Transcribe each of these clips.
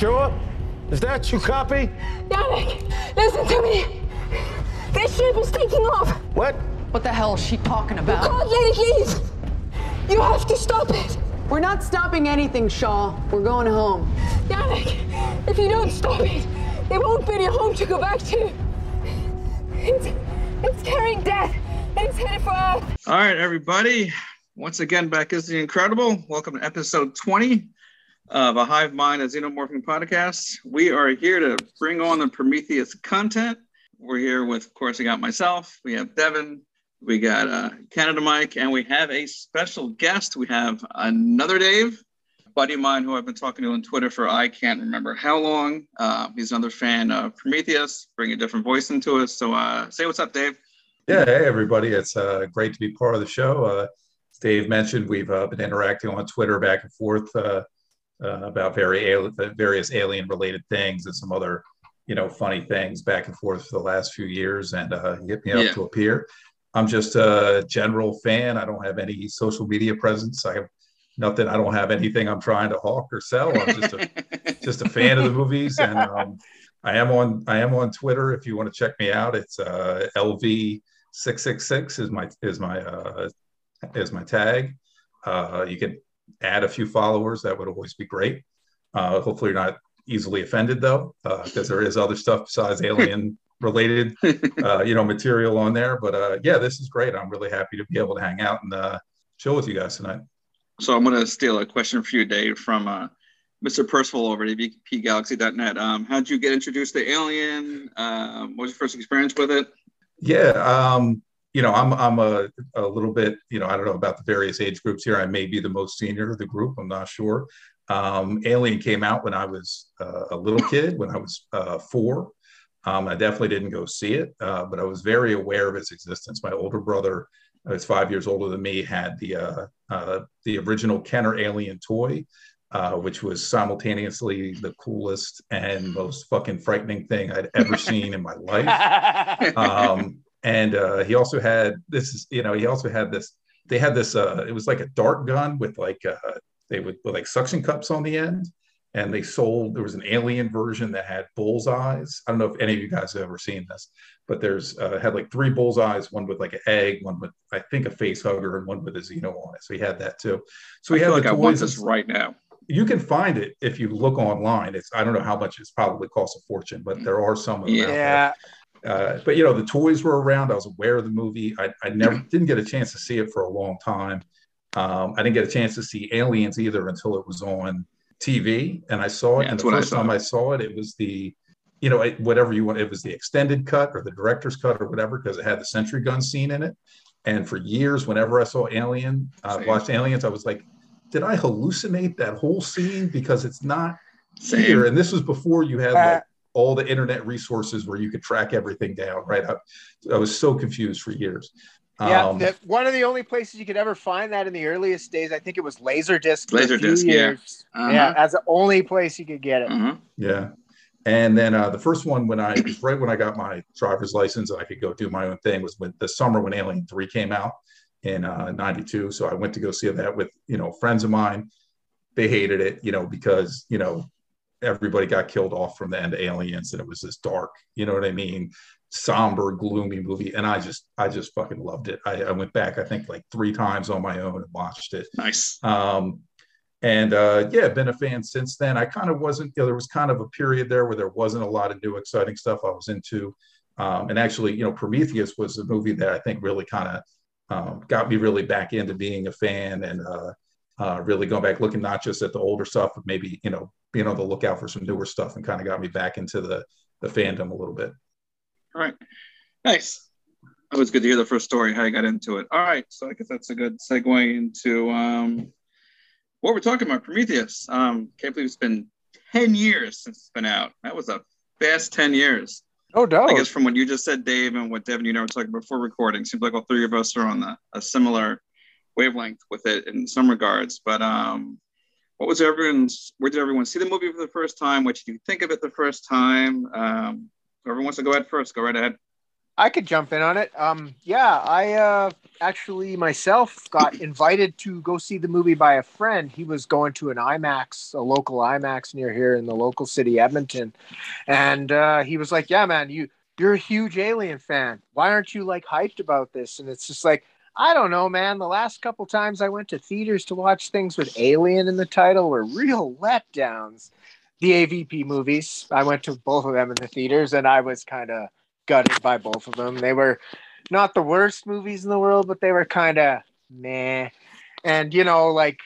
sure? Is that you copy? Janek, listen to me. This ship is taking off. What? What the hell is she talking about? You can't let it leave. You have to stop it. We're not stopping anything, Shaw. We're going home. Janek, if you don't stop it, there won't be any home to go back to. It's, it's carrying death, and it's headed for Earth. All right, everybody. Once again, back is the incredible. Welcome to episode 20 of a Hive Mind, a Xenomorphing podcast. We are here to bring on the Prometheus content. We're here with, of course, I got myself, we have Devin, we got uh, Canada Mike, and we have a special guest. We have another Dave, buddy of mine who I've been talking to on Twitter for I can't remember how long. Uh, he's another fan of Prometheus, bring a different voice into us. So uh, say what's up, Dave. Yeah, hey everybody. It's uh, great to be part of the show. Uh, Dave mentioned, we've uh, been interacting on Twitter back and forth uh, about very al- various alien-related things and some other, you know, funny things back and forth for the last few years, and uh, hit me up Yeah. to appear. I'm just a general fan. I don't have any social media presence. I have nothing. I don't have anything I'm trying to hawk or sell. I'm just a just a fan of the movies, and um, I am on I am on Twitter. If you want to check me out, it's uh, LV six six six is my is my uh, is my tag. Uh, you can add a few followers. That would always be great. Uh, hopefully, you're not easily offended though, because there is other stuff besides alien related, uh, you know, material on there. But uh, yeah, this is great. I'm really happy to be able to hang out and uh, chill with you guys tonight. So I'm going to steal a question for you, Dave, from uh, Mr. Percival over at AVPGalaxy.net. Um, how did you get introduced to Alien? Um, what was your first experience with it? Yeah, um, you know, I'm I'm a, a little bit, you know, I don't know about the various age groups here. I may be the most senior of the group. I'm not sure. Um, Alien came out when I was uh, a little kid, when I was uh, four. Um, I definitely didn't go see it, uh, but I was very aware of its existence. My older brother, who's five years older than me, had the uh, uh, the original Kenner Alien toy, uh, which was simultaneously the coolest and most fucking frightening thing I'd ever seen in my life um, and uh, he also had this is you know he also had this they had this uh, it was like a dart gun with like uh, they would with like suction cups on the end. And they sold there was an alien version that had bullseyes. I don't know if any of you guys have ever seen this but there's uh, had like three bullseyes one with like an egg one with i think a face hugger and one with a xeno on it. So he had that too. So I he had feel the like I want toys this right now. you can find it if you look online. It's i don't know how much it's probably cost a fortune but there are some of them out there. Yeah, uh, but you know the toys were around. I was aware of the movie. I, I never didn't get a chance to see it for a long time. Um, I didn't get a chance to see Aliens either until it was on TV, and I saw it. Yeah, and the what I first time I saw it, it was the, you know, it- whatever you want. It was the extended cut or the director's cut or whatever because it had the sentry gun scene in it. And for years, whenever I saw Alien, uh, watched Aliens, I was like, did I hallucinate that whole scene because it's not Same. here? And this was before you had Uh, like all the internet resources where you could track everything down, right? I, I was so confused for years. yeah. Um, the, one of the only places you could ever find that in the earliest days, I think it was Laserdisc. for Laserdisc, yeah. years. Uh-huh. Yeah, that's the only place you could get it. Uh-huh. yeah. And then uh, the first one when I right when I got my driver's license and I could go do my own thing was when the summer when Alien Three came out in uh, '92. So I went to go see that with you know friends of mine. They hated it, you know, because you know everybody got killed off from the end of Aliens, and it was this dark, you know what I mean, somber, gloomy movie. And I just I just fucking loved it. I, I went back I think like three times on my own and watched it. Nice. Um, and uh, yeah, been a fan since then. I kind of wasn't, you know, there was kind of a period there where there wasn't a lot of new exciting stuff I was into. Um, and actually, you know, Prometheus was a movie that I think really kind of um, got me really back into being a fan and uh, uh, really going back, looking not just at the older stuff, but maybe, you know, being on the lookout for some newer stuff and kind of got me back into the, the fandom a little bit. All right. Nice. It was good to hear the first story, how you got into it. All right. So I guess that's a good segue into um, what we're talking about Prometheus. Um, can't believe it's been 10 years since it's been out. That was a fast 10 years. Oh, no. I guess from what you just said, Dave, and what Devin, you and I were talking before recording, seems like all three of us are on the, a similar wavelength with it in some regards. But um, what was everyone's? Where did everyone see the movie for the first time? What did you think of it the first time? Um, whoever wants to go ahead first, go right ahead. I could jump in on it. Um, yeah, I uh, actually myself got invited to go see the movie by a friend. He was going to an IMAX, a local IMAX near here in the local city, Edmonton, and uh, he was like, "Yeah, man, you you're a huge Alien fan. Why aren't you like hyped about this?" And it's just like, I don't know, man. The last couple times I went to theaters to watch things with Alien in the title were real letdowns. The AVP movies, I went to both of them in the theaters, and I was kind of gutted by both of them. They were not the worst movies in the world, but they were kind of meh. And you know, like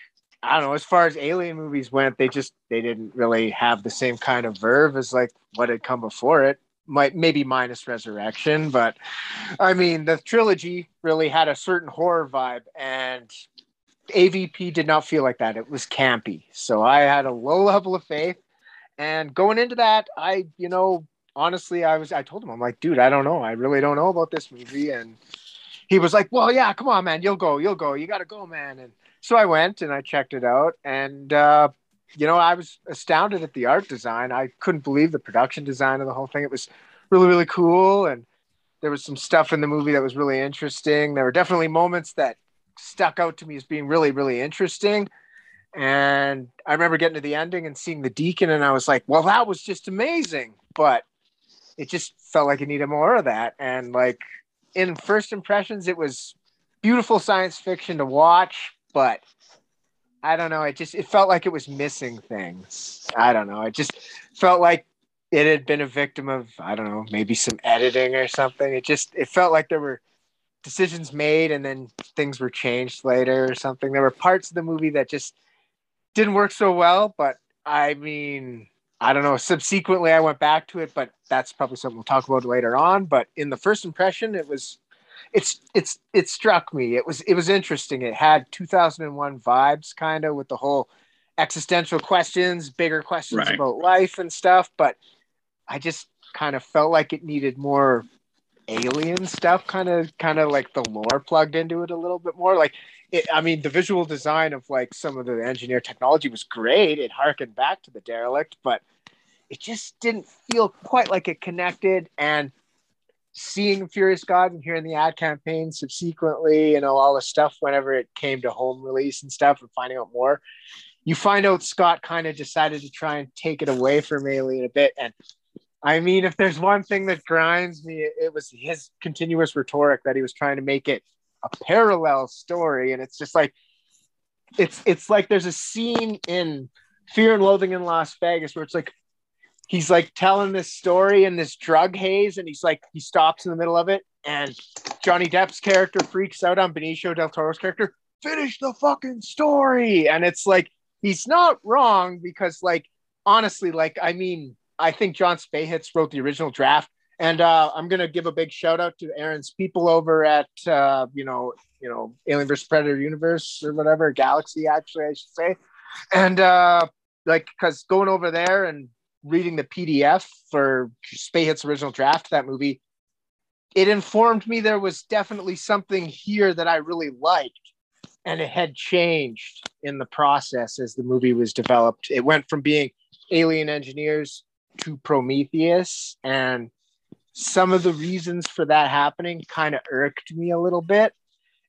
I don't know, as far as alien movies went, they just they didn't really have the same kind of verve as like what had come before it. Might maybe minus Resurrection, but I mean the trilogy really had a certain horror vibe, and AVP did not feel like that. It was campy, so I had a low level of faith. And going into that, I you know honestly, I was I told him I'm like, dude, I don't know. I really don't know about this movie. And he was like, well, yeah, come on, man, you'll go, you'll go, you got to go, man. And so I went and I checked it out, and uh, you know, I was astounded at the art design. I couldn't believe the production design of the whole thing. It was really, really cool, and there was some stuff in the movie that was really interesting. There were definitely moments that stuck out to me as being really, really interesting. And I remember getting to the ending and seeing the deacon, and I was like, well, that was just amazing. But it just felt like it needed more of that. And like in first impressions, it was beautiful science fiction to watch, but I don't know. It just it felt like it was missing things. I don't know. It just felt like it had been a victim of I don't know, maybe some editing or something. It just it felt like there were decisions made and then things were changed later or something. There were parts of the movie that just didn't work so well, but I mean, I don't know. Subsequently, I went back to it, but that's probably something we'll talk about later on. But in the first impression, it was, it's, it's, it struck me. It was, it was interesting. It had 2001 vibes, kind of, with the whole existential questions, bigger questions Right. about life and stuff. But I just kind of felt like it needed more alien stuff, kind of, kind of like the lore plugged into it a little bit more. Like, it, I mean, the visual design of like some of the engineer technology was great. It harkened back to the derelict, but it just didn't feel quite like it connected. And seeing Furious God and hearing the ad campaign subsequently, you know, all the stuff whenever it came to home release and stuff and finding out more, you find out Scott kind of decided to try and take it away from Alien a bit. And I mean, if there's one thing that grinds me, it, was his continuous rhetoric that he was trying to make it a parallel story. And it's just like, it's it's like there's a scene in Fear and Loathing in Las Vegas where it's like he's like telling this story in this drug haze, and he's like he stops in the middle of it, and Johnny Depp's character freaks out on Benicio del Toro's character. Finish the fucking story, and it's like he's not wrong because like honestly, like I mean, I think Jon Spaihts wrote the original draft. And uh, I'm gonna give a big shout out to Aaron's people over at uh, you know you know Alien vs Predator Universe or whatever Galaxy actually I should say, and uh, like because going over there and reading the PDF for Spaihts' original draft of that movie, it informed me there was definitely something here that I really liked, and it had changed in the process as the movie was developed. It went from being alien engineers to Prometheus, and some of the reasons for that happening kind of irked me a little bit.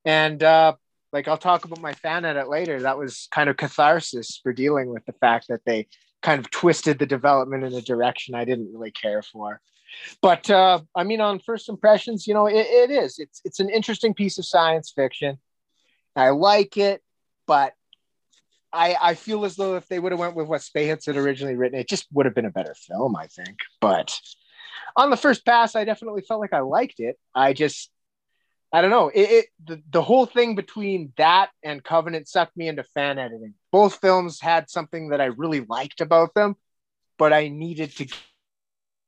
And uh, like I'll talk about my fan edit later. That was kind of catharsis for dealing with the fact that they kind of twisted the development in a direction I didn't really care for. But uh, I mean, on first impressions, you know, it, it is. It's it's an interesting piece of science fiction. I like it, but I I feel as though if they would have went with what Spaihts had originally written, it just would have been a better film. I think, but on the first pass, I definitely felt like I liked it. I just, I don't know. It, it the, the whole thing between that and Covenant sucked me into fan editing. Both films had something that I really liked about them, but I needed to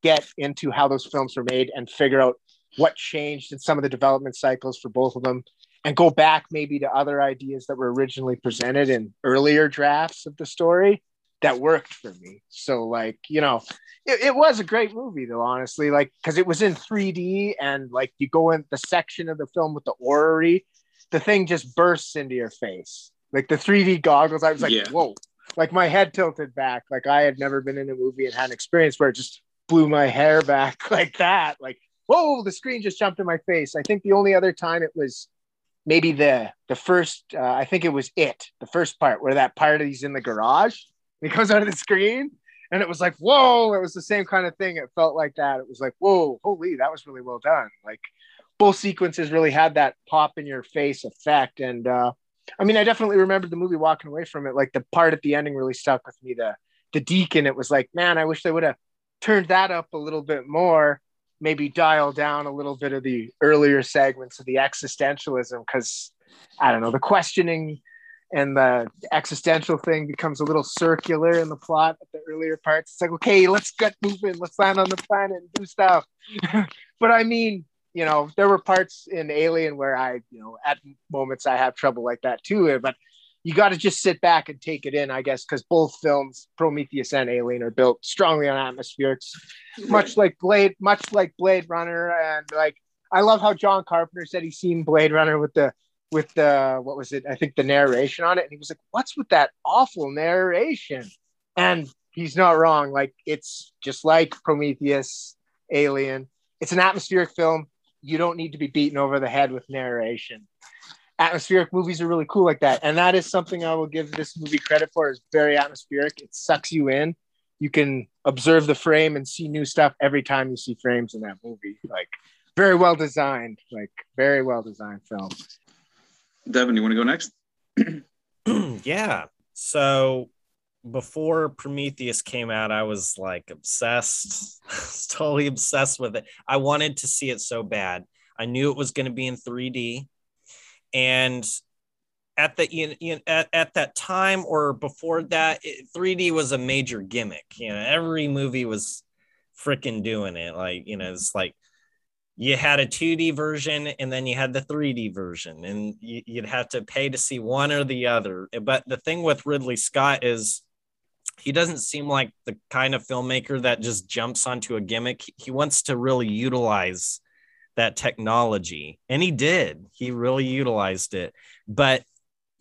get into how those films were made and figure out what changed in some of the development cycles for both of them and go back maybe to other ideas that were originally presented in earlier drafts of the story that worked for me. So like, you know, it, it was a great movie though, honestly, like because it was in 3D and like you go in the section of the film with the orrery, the thing just bursts into your face. Like the 3D goggles, I was like, Yeah. whoa, like my head tilted back. Like I had never been in a movie and had an experience where it just blew my hair back like that. Like whoa, the screen just jumped in my face. I think the only other time it was maybe the the first uh, I think it was it, the first part where that part he's in the garage he comes out of the screen and it was like, whoa, it was the same kind of thing. It felt like that. It was like, whoa, holy, that was really well done. Like both sequences really had that pop in your face effect. And uh, I mean, I definitely remembered the movie walking away from it. Like the part at the ending really stuck with me. The the deacon, it was like, man, I wish they would have turned that up a little bit more. Maybe dial down a little bit of the earlier segments of the existentialism, because I don't know, the questioning and the existential thing becomes a little circular in the plot at the earlier parts. It's like, okay, let's get moving, let's land on the planet and do stuff. but I mean, you know, there were parts in Alien where I, you know, at moments I have trouble like that too. Eh, but you got to just sit back and take it in, I guess, because both films, Prometheus and Alien, are built strongly on atmospherics, much like Blade, much like Blade Runner, and like I love how John Carpenter said he's seen Blade Runner with the with the what was it? I think the narration on it, and he was like, "What's with that awful narration?" And he's not wrong. Like it's just like Prometheus, Alien. It's an atmospheric film. You don't need to be beaten over the head with narration. Atmospheric movies are really cool like that, and that is something I will give this movie credit for. is very atmospheric. It sucks you in. You can observe the frame and see new stuff every time you see frames in that movie. Like very well designed, like very well designed film. Devin, you want to go next? yeah. So before Prometheus came out, I was like obsessed, totally obsessed with it. I wanted to see it so bad. I knew it was going to be in 3D. And at the at, at that time or before that, it, 3D was a major gimmick. You know, every movie was freaking doing it. Like, you know, it's like you had a 2D version and then you had the 3D version, and you, would have to pay to see one or the other. Eh, but the thing with Ridley Scott is he doesn't seem like the kind of filmmaker that just jumps onto a gimmick. He wants to really utilize that technology, and he did. He really utilized it. But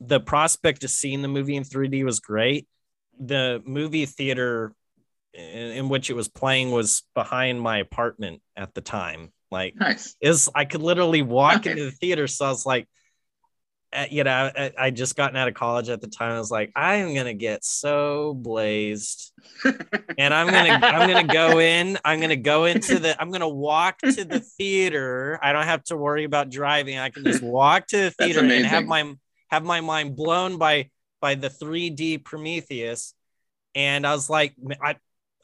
the prospect of seeing the movie in 3D was great. The movie theater in which it was playing was behind my apartment at the time like, nice. Is I could literally walk into the theater. So I was like, uh, you know, I, I just gotten out of college at the time. I was like, I am gonna get so blazed, and I'm gonna I'm gonna go in. I'm gonna go into the. I'm gonna walk to the theater. I don't have to worry about driving. I can just walk to the theater and have my have my mind blown by by the 3D Prometheus. And I was like, I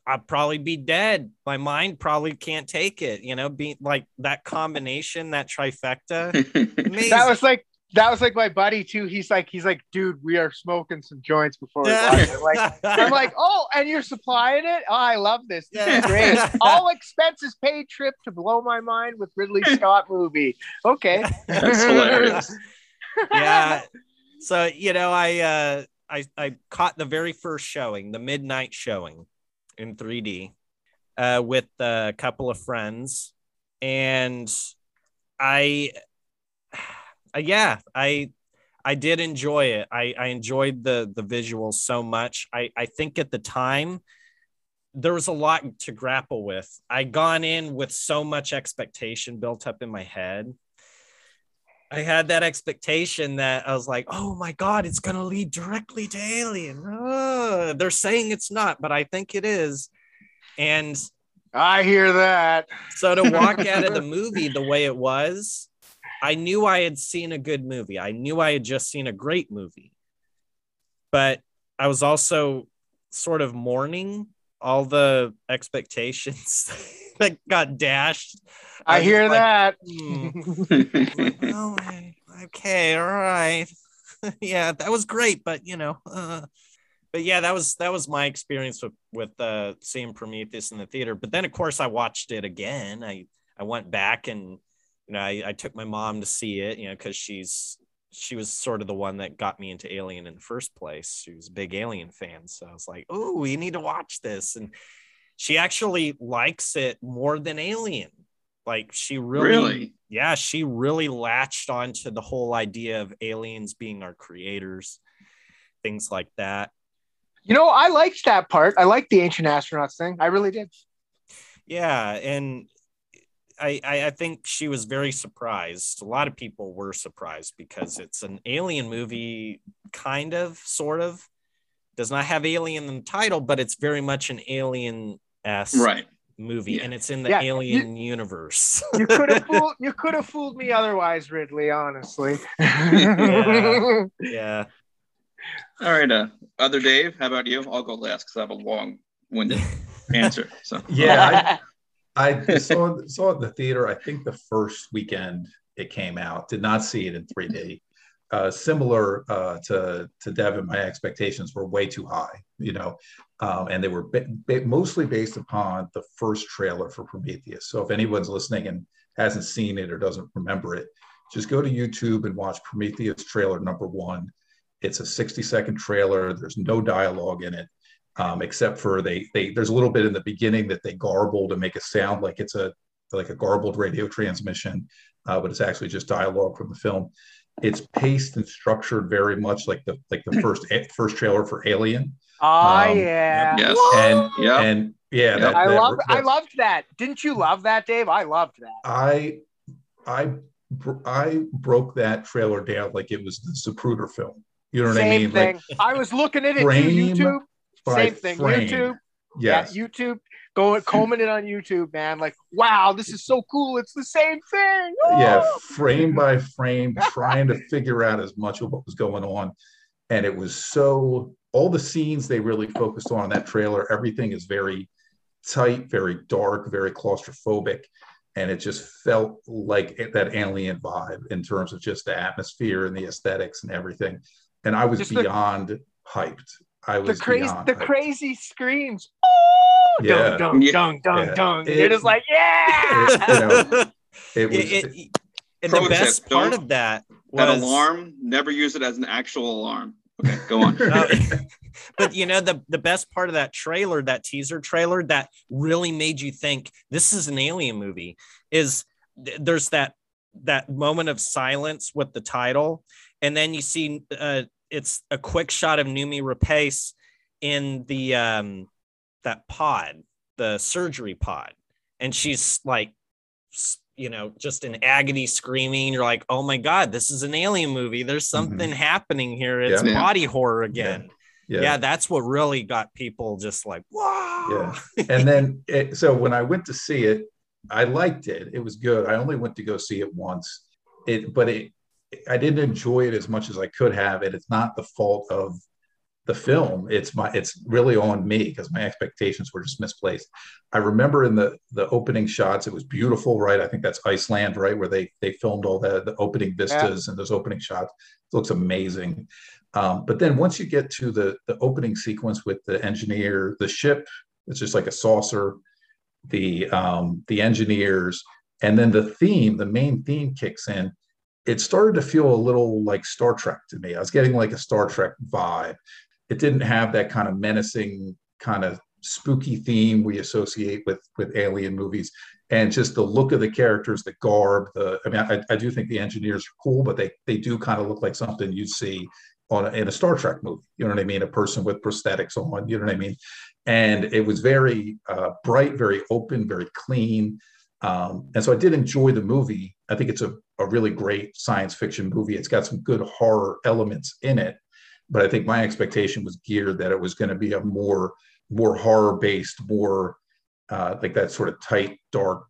I'd probably be dead. My mind probably can't take it. You know, being like that combination, that trifecta. that was like that was like my buddy too. He's like, he's like, dude, we are smoking some joints before we. Like, I'm like, oh, and you're supplying it. Oh, I love this. This is great. All expenses paid trip to blow my mind with Ridley Scott movie. Okay, that's hilarious. yeah. So you know, I uh, I I caught the very first showing, the midnight showing in 3D uh, with a couple of friends, and I, uh, yeah, I I did enjoy it. I, I enjoyed the the visuals so much. I, I think at the time there was a lot to grapple with. I gone in with so much expectation built up in my head. I had that expectation that I was like, oh my God, it's going to lead directly to Alien. They're saying it's not, but I think it is. And I hear that. So to walk out of the movie the way it was, I knew I had seen a good movie. I knew I had just seen a great movie. But I was also sort of mourning all the expectations that got dashed. I, I hear like, that. Mm. oh, okay, all right. yeah, that was great, but you know, uh, but yeah, that was that was my experience with with uh, seeing Prometheus in the theater. But then, of course, I watched it again. I I went back and you know I, I took my mom to see it, you know, because she's she was sort of the one that got me into Alien in the first place. She was a big Alien fan, so I was like, "Oh, we need to watch this." And she actually likes it more than Alien. Like she really, really, yeah, she really latched onto the whole idea of aliens being our creators, things like that. You know, I liked that part. I liked the ancient astronauts thing. I really did. Yeah, and I, I I think she was very surprised. A lot of people were surprised because it's an alien movie, kind of, sort of. Does not have alien in the title, but it's very much an alien s Right. movie, Yeah. and it's in the Yeah, alien universe. you could have fooled you could have fooled me otherwise, Ridley. Honestly. Yeah. yeah. All right. Uh, other Dave, how about you? I'll go last because I have a long-winded answer. So Yeah, I, I saw saw it in the theater. I think the first weekend it came out. Did not see it in 3D. Uh, similar uh, to to Devin, my expectations were way too high. You know, um, and they were mostly based upon the first trailer for Prometheus. So if anyone's listening and hasn't seen it or doesn't remember it, just go to YouTube and watch Prometheus trailer number one. It's a 60 second trailer. There's no dialogue in it um, except for they they there's a little bit in the beginning that they garble to make it sound like it's a like a garbled radio transmission, uh, but it's actually just dialogue from the film. It's paced and structured very much like the like the first first trailer for Alien, Oh Um, yeah. yes. and Yeah. and yeah, that, I that- love I loved that. Didn't you love that, Dave? I loved that. I I I broke that trailer down like it was the Zapruder film. You know what Same I mean? thing. Like I was looking at it frame YouTube. Same thing. frame. YouTube. Yes. Yeah, YouTube. Going combing it on YouTube, man. Like, wow, this is so cool. It's the same thing. yeah, Oh! frame by frame, trying to figure out as much of what was going on. And it was so, all the scenes they really focused on in that trailer, everything is very tight, very dark, very claustrophobic. And it just felt like that alien vibe in terms of just the atmosphere and the aesthetics and everything. And I was Just the- beyond hyped. I the was crazy beyond the hyped. crazy screams. Oh, Yeah. dung, dung, Yeah. dung, dung, Yeah. dung. It- You're just like, yeah. It- you know, it was, It- it- and Pro the tip, best part of that that alarm, never use it as an actual alarm. Okay, go on. Uh, but you know the the best part of that trailer that teaser trailer that really made you think this is an alien movie is th- there's that that moment of silence with the title and then you see uh it's a quick shot of Noomi Rapace in the um that pod the surgery pod and she's like you know just in agony screaming you're like oh my god this is an alien movie there's mm-hmm. something happening here it's Yeah. body horror again yeah. yeah. that's what really got people just like wow Yeah. and then it, so when I went to see it, I liked it. It was good. I only went to go see it once. It, but it, I didn't enjoy it as much as I could have. And it's not the fault of the film. It's my, it's really on me because my expectations were just misplaced. I remember in the the opening shots, it was beautiful, right? I think that's Iceland, right, where they they filmed all the the opening vistas and those opening shots. It looks amazing. Um, but then once you get to the the opening sequence with the engineer, the ship, it's just like a saucer, the um, the engineers, and then the theme, the main theme kicks in. It started to feel a little like Star Trek to me. I was getting like a Star Trek vibe. It didn't have that kind of menacing, kind of spooky theme we associate with with alien movies, and just the look of the characters, the garb. The I mean, I, I do think the engineers are cool, but they they do kind of look like something you'd see on a, in a Star Trek movie. You know what I mean? A person with prosthetics on. You know what I mean? And it was very uh, bright, very open, very clean. Um, and so I did enjoy the movie. I think it's a, a really great science fiction movie. It's got some good horror elements in it, but I think my expectation was geared that it was going to be a more more horror based, more uh, like that sort of tight, dark,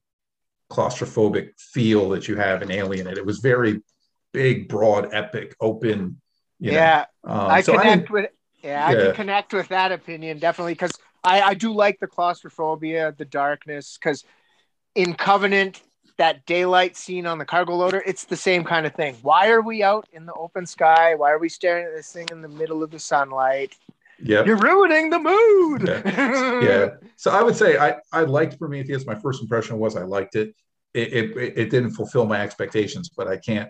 claustrophobic feel that you have in Alien. And it was very big, broad, epic, open. You yeah, know. Um, I so connect didn't- with. Yeah, I can connect with that opinion definitely because I, I do like the claustrophobia, the darkness. Because in Covenant, that daylight scene on the cargo loader, it's the same kind of thing. Why are we out in the open sky? Why are we staring at this thing in the middle of the sunlight? yeah. You're ruining the mood. yeah. So I would say I, I liked Prometheus. My first impression was I liked it. It, it. it didn't fulfill my expectations, but I can't,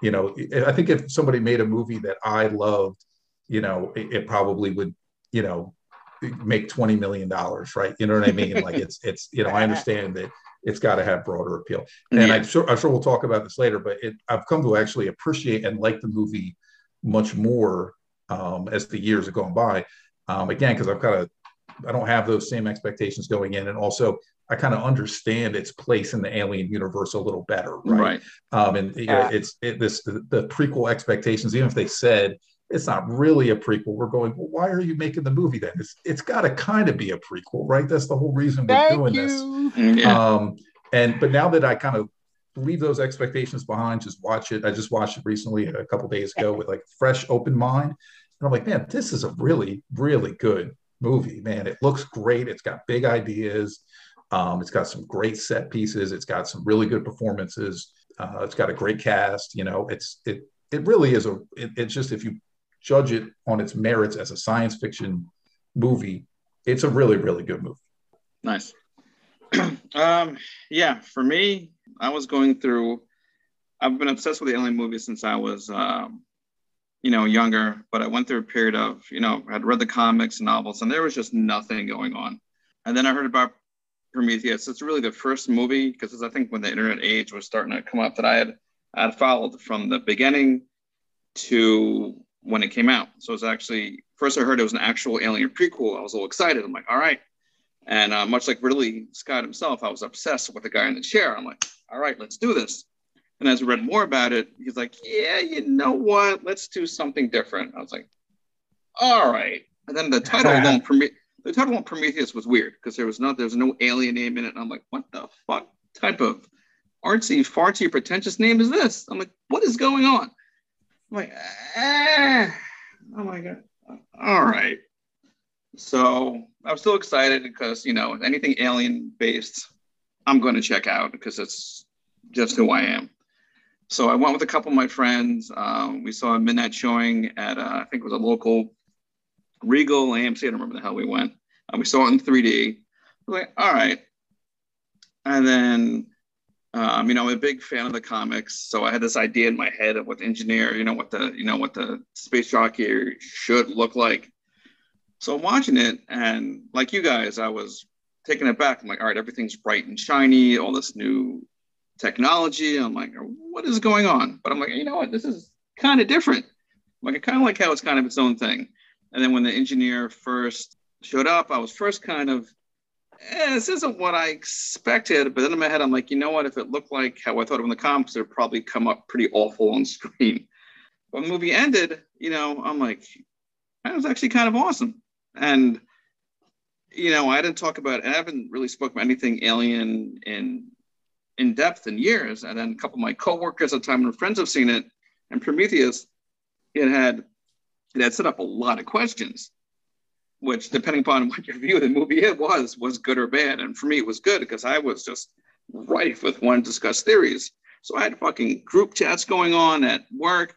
you know, I think if somebody made a movie that I loved, you know, it, it probably would, you know, make $20 million, right? You know what I mean? like it's, it's, you know, I understand that it's got to have broader appeal. And Yeah. I'm sure, I'm sure we'll talk about this later, but it, I've come to actually appreciate and like the movie much more um, as the years have gone by. Um, again, because I've kind of I don't have those same expectations going in, and also I kind of understand its place in the Alien universe a little better, right? Right. Um, and you know, it's it, this the, the prequel expectations. Even if they said it's not really a prequel, we're going. Well, why are you making the movie then? It's it's got to kind of be a prequel, right? That's the whole reason we're Thank doing this. Yeah. Um, and but now that I kind of leave those expectations behind, just watch it. I just watched it recently a couple days ago with like fresh, open mind, and I'm like, man, this is a really, really good movie. Man, it looks great. It's got big ideas. Um, it's got some great set pieces. It's got some really good performances. Uh, it's got a great cast. You know, it's it it really is a. It, it's just if you judge it on its merits as a science fiction movie, it's a really, really good movie. Nice. um, yeah, for me, I was going through. I've been obsessed with the alien movies since I was, um, you know, younger. But I went through a period of, you know, I'd read the comics and novels, and there was just nothing going on. And then I heard about Prometheus. It's really the first movie because I think when the internet age was starting to come up that I had I had followed from the beginning to when it came out. So it's actually first I heard it was an actual Alien prequel. I was a little excited. I'm like, all right. And uh, much like Ridley Scott himself, I was obsessed with the guy in the chair. I'm like, all right, let's do this. And as I read more about it, he's like, yeah, you know what? Let's do something different. I was like, all right. And then the title alone, Prome- the title on Prometheus was weird because there was no there was no alien name in it. And I'm like, what the fuck type of artsy, fartsy, pretentious name is this? I'm like, what is going on? I'm like, ah. oh my god. All right. So I'm still excited because you know anything alien based, I'm going to check out because it's just who I am. So I went with a couple of my friends. Um, we saw a midnight showing at uh, I think it was a local Regal AMC. I don't remember the hell we went. Uh, we saw it in 3D. I was like, all right. And then, um, you know, I'm a big fan of the comics, so I had this idea in my head of what the engineer, you know, what the you know what the space jockey should look like. So I'm watching it, and like you guys, I was taken aback. I'm like, all right, everything's bright and shiny, all this new technology. I'm like, what is going on? But I'm like, you know what, this is kind of different. I'm Like, I kind of like how it's kind of its own thing. And then when the engineer first showed up, I was first kind of, eh, this isn't what I expected. But then in my head, I'm like, you know what? If it looked like how I thought it in the comics, it would probably come up pretty awful on screen. When the movie ended, you know, I'm like, that was actually kind of awesome. And, you know, I didn't talk about, I haven't really spoken about anything alien in in depth in years. And then a couple of my coworkers at the time and friends have seen it. And Prometheus, it had it had set up a lot of questions, which depending upon what your view of the movie it was, was good or bad. And for me, it was good because I was just rife with wanting to discuss theories. So I had fucking group chats going on at work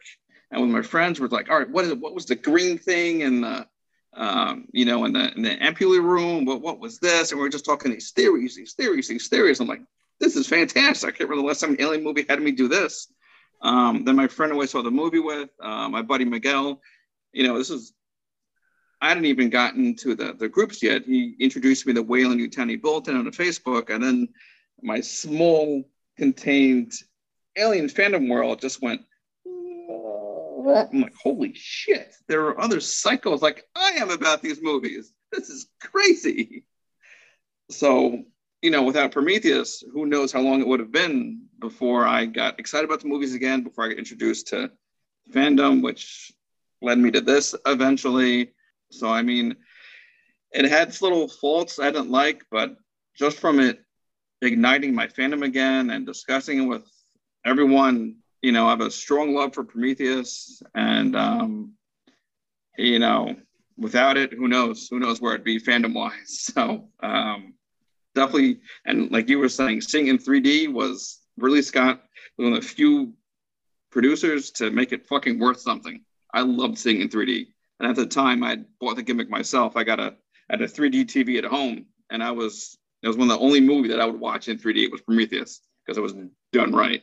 and with my friends were like, all right, what is it? What was the green thing in the um, you know, in the in the ampule room? What what was this? And we are just talking these theories, these theories, these theories. I'm like, this is fantastic. I can't remember the last time an alien movie had me do this. Um, then my friend who I saw the movie with, uh, my buddy Miguel, you know, this is, I hadn't even gotten to the, the groups yet. He introduced me to Weyland-Yutani Bulletin on Facebook, and then my small contained alien fandom world just went, I'm like, holy shit, there are other psychos like I am about these movies. This is crazy. So, you know, without Prometheus, who knows how long it would have been before I got excited about the movies again, before I got introduced to fandom, which led me to this eventually. So, I mean, it had its little faults I didn't like, but just from it igniting my fandom again and discussing it with everyone, you know, I have a strong love for Prometheus. And, um, you know, without it, who knows? Who knows where it'd be fandom wise? So, um, definitely, and like you were saying, seeing in 3D was really Scott one of the few producers to make it fucking worth something. I loved seeing in 3D, and at the time, I bought the gimmick myself. I got a I had a 3D TV at home, and I was it was one of the only movie that I would watch in 3D. It was Prometheus because it was done right.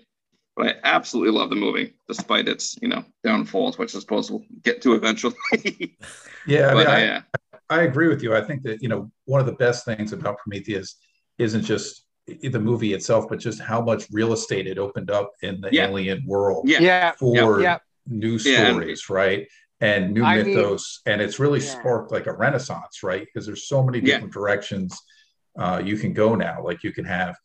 But I absolutely love the movie, despite its you know downfalls, which I suppose we'll get to eventually. Yeah, I but mean, I, yeah, I agree with you. I think that, you know, one of the best things about Prometheus isn't just the movie itself, but just how much real estate it opened up in the Yeah. alien world yeah, Yeah. for Yeah. new Yeah, stories, right? And new I mean- mythos, and it's really Yeah. sparked like a renaissance, right? Because there's so many Yeah. different directions uh, you can go now. Like you can have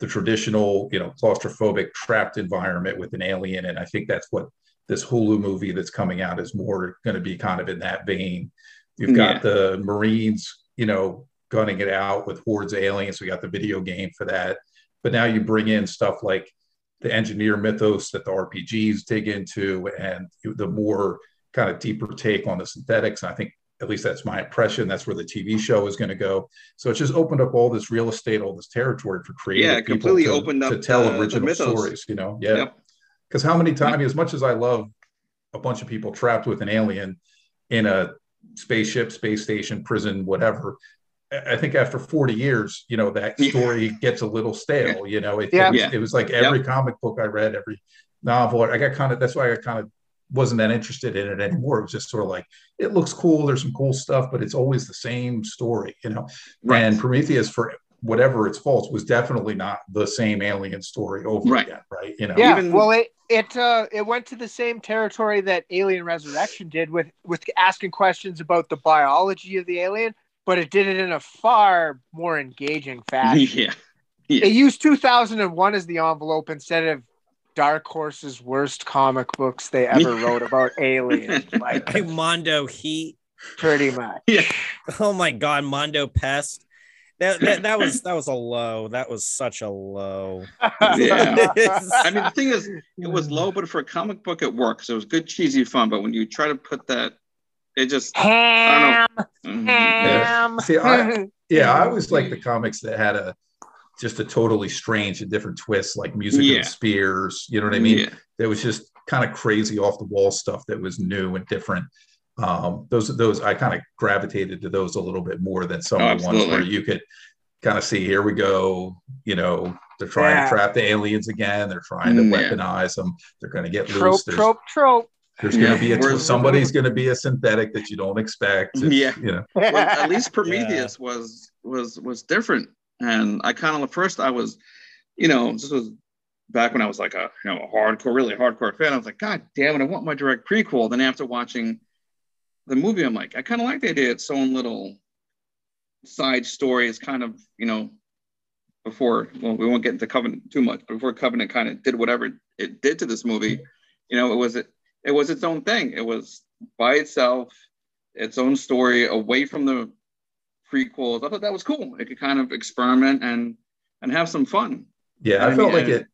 the traditional, you know, claustrophobic trapped environment with an alien, and I think that's what this Hulu movie that's coming out is more going to be kind of in that vein. You've got Yeah. the Marines, you know, gunning it out with hordes of aliens. We got the video game for that, but now you bring in stuff like the engineer mythos that the RPGs dig into, and the more kind of deeper take on the synthetics. And I think at least that's my impression. That's where the TV show is going to go. So it's just opened up all this real estate, all this territory for creative Yeah, it people completely to, opened up to tell original stories. You know, yeah. Yep. Because how many times, as much as I love a bunch of people trapped with an alien in a spaceship, space station, prison, whatever. I think after 40 years, you know, that Yeah. story gets a little stale. You know, it, Yeah. it, was, Yeah. it was like every comic book I read, every novel, I got kind of, that's why I kind of wasn't that interested in it anymore. It was just sort of like, it looks cool. There's some cool stuff, but it's always the same story, you know? Right. And Prometheus, for whatever its faults, was definitely not the same alien story over Right. again, right? You know, Yeah, Even- well, it it uh, it went to the same territory that Alien Resurrection did with with asking questions about the biology of the alien, but it did it in a far more engaging fashion. yeah. Yeah. It used 2001 as the envelope instead of Dark Horse's worst comic books they ever wrote about aliens, like Like Mondo Heat. pretty much. Yeah. Oh my God, Mondo Pest. That, that that was that was a low. That was such a low. Yeah. I mean, the thing is, it was low, but for a comic book, it works. It was good, cheesy fun. But when you try to put that, it just. Ham, Mhm. ham. See, I- Yeah, I always like the comics that had a just a totally strange and different twist, like music Yeah. of spears. You know what I mean? Yeah. That was just kind of crazy off the wall stuff that was new and different. Um, those those I kind of gravitated to those a little bit more than some Oh, of the ones where you could kind of see here we go. You know, they're trying Yeah. to trap the aliens again. They're trying to Mm, yeah. weaponize them. They're going to get trope, loose. There's, trope, trope. there's going to be a somebody's going to be a synthetic that you don't expect. It's, Yeah. you know. Well, at least Prometheus was was was different, and I kind of at first I was, you know, this was back when I was like a you know a hardcore, really hardcore fan. I was like, God damn it, I want my direct prequel. Then after watching the movie, I'm like, I kind of like the idea. Its own little side story is kind of you know before well we won't get into covenant too much but before covenant kind of did whatever it did to this movie you know it was it it was its own thing it was by itself its own story away from the prequels i thought that was cool it could kind of experiment and and have some fun Yeah, I I felt mean, like it.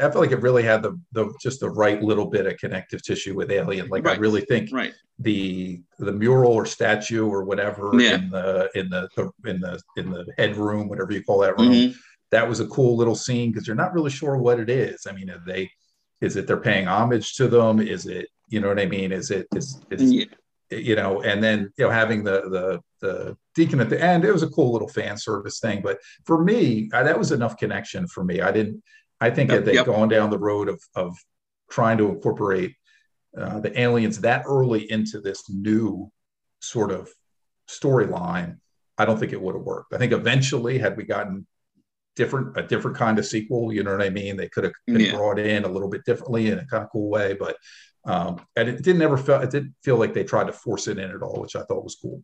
I felt like it really had the the just the right little bit of connective tissue with Alien. Like I really think right the the mural or statue or whatever Yeah. in the in the, the in the in the headroom, whatever you call that room, Mhm. that was a cool little scene because you're not really sure what it is. I mean, are they is it they're paying homage to them? Is it you know what I mean? Is it is is yeah you know, and then you know having the the the deacon at the end, it was a cool little fan service thing. But for me, I, that was enough connection for me. I didn't. I think Yep, that they've yep. gone down the road of of trying to incorporate uh, the aliens that early into this new sort of storyline. I don't think it would have worked. I think eventually, had we gotten different a different kind of sequel, you know what I mean, they could have been Yeah. brought in a little bit differently in a kind of cool way. But um, and it didn't ever feel it didn't feel like they tried to force it in at all, which I thought was cool.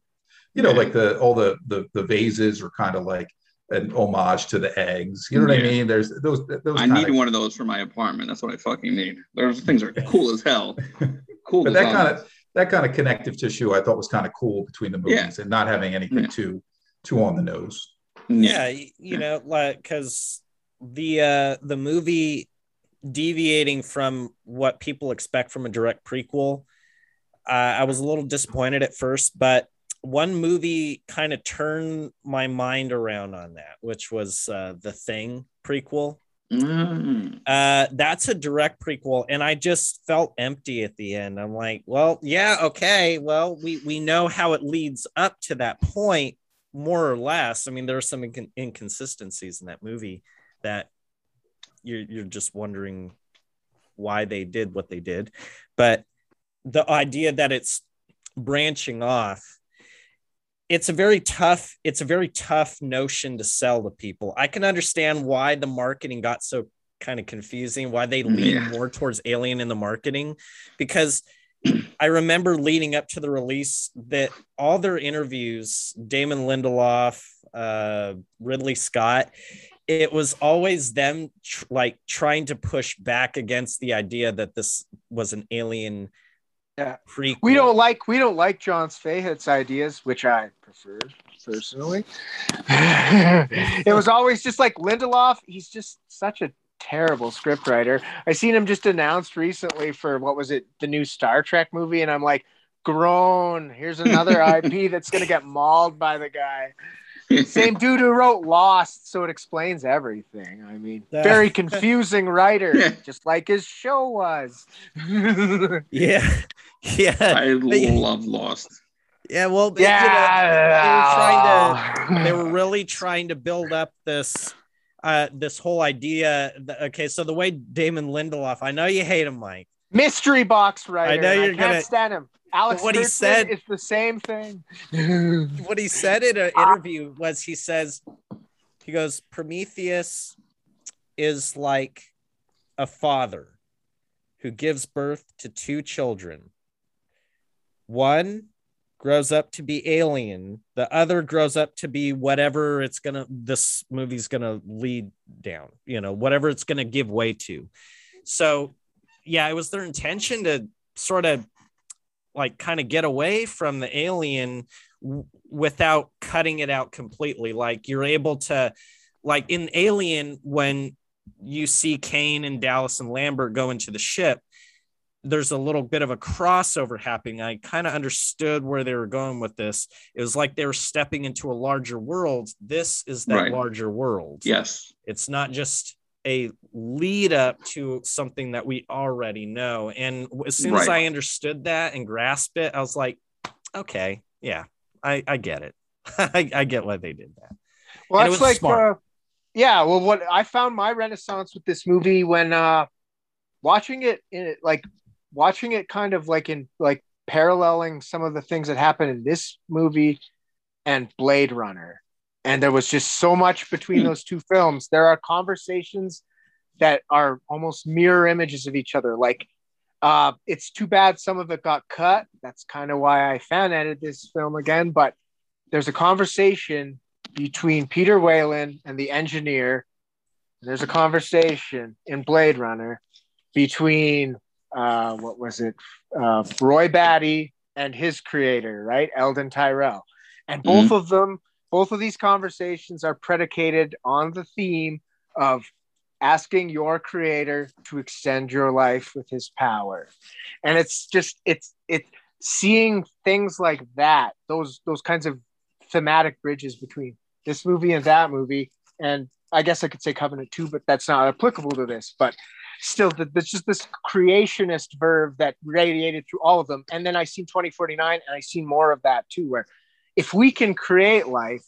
You know, Yeah. like the all the the the vases are kind of like an homage to the eggs. You know what I mean? There's those those. i kinda- need one of those for my apartment that's what i fucking need those things are cool as hell cool but that kind of that kind of connective tissue I thought was kind of cool between the movies and not having anything Yeah. too too on the nose. yeah y- you know like because the uh the movie deviating from what people expect from a direct prequel uh, i was a little disappointed at first but one movie kind of turned my mind around on that which was uh the thing prequel. Mm. uh that's a direct prequel and i just felt empty at the end. I'm like well yeah okay well we we know how it leads up to that point more or less. I mean there are some incon- inconsistencies in that movie that you're you're just wondering why they did what they did but the idea that it's branching off it's a very tough it's a very tough notion to sell to people i can understand why the marketing got so kind of confusing why they lean Yeah. more towards alien in the marketing because I remember leading up to the release that all their interviews, Damon Lindelof, uh, Ridley Scott, it was always them tr- like trying to push back against the idea that this was an alien Yeah. prequel. We don't like we don't like Jon Spaihts' ideas, which I prefer personally. it was always just like Lindelof. He's just such a terrible scriptwriter. I seen him just announced recently for what was it, the new Star Trek movie, and I'm like, groan. Here's another IP that's gonna get mauled by the guy. Same dude who wrote Lost, so it explains everything. I mean, very confusing writer, just like his show was. Yeah. Yeah. I love Lost. Yeah. Well, they- you know, yeah, they were trying to they were really trying to build up this uh this whole idea that, okay so the way damon lindelof i know you hate him mike mystery box writer. I know you're can't gonna- stand him. Alex, What he said- is the same thing. what he said in an ah. interview was he says he goes prometheus is like a father who gives birth to two children one grows up to be alien the other grows up to be whatever it's gonna this movie's gonna lead down you know whatever it's gonna give way to so yeah it was their intention to sort of like kind of get away from the alien w- without cutting it out completely like you're able to like in alien when you see kane and dallas and lambert go into the ship there's a little bit of a crossover happening. I kind of understood where they were going with this. It was like they were stepping into a larger world. This is that Right. larger world. Yes. It's not just a lead up to something that we already know. And as soon as I understood that and grasped it, I was like, okay, yeah, I, I get it. I, I get why they did that. Well, And it that's like, uh, yeah. Well, what I found my renaissance with this movie when uh, watching it in it, like watching it kind of like in like paralleling some of the things that happened in this movie and Blade Runner. And there was just so much between Hmm. those two films. There are conversations that are almost mirror images of each other. Like, uh, it's too bad some of it got cut. That's kind of why I fan edited this film again. But there's a conversation between Peter Weyland and the engineer. And there's a conversation in Blade Runner between uh, what was it, uh, Roy Batty and his creator, right, Eldon Tyrell, and both of them, both of these conversations are predicated on the theme of asking your creator to extend your life with his power, and it's just it's it's seeing things like that, those those kinds of thematic bridges between this movie and that movie, and I guess I could say Covenant too, but that's not applicable to this, but still th- there's just this creationist verve that radiated through all of them. And then i seen 2049 and i seen more of that too where if we can create life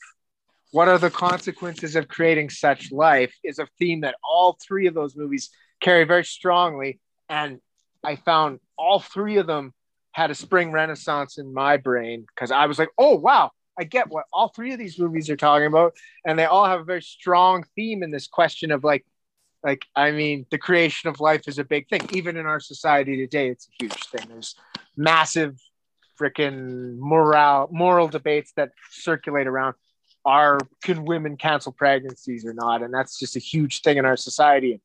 what are the consequences of creating such life is a theme that all three of those movies carry very strongly. And i found all three of them had a spring renaissance in my brain because i was like oh wow i get what all three of these movies are talking about. And they all have a very strong theme in this question of like like i mean the creation of life is a big thing. Even in our society today it's a huge thing. There's massive freaking moral moral debates that circulate around are can women cancel pregnancies or not? And that's just a huge thing in our society.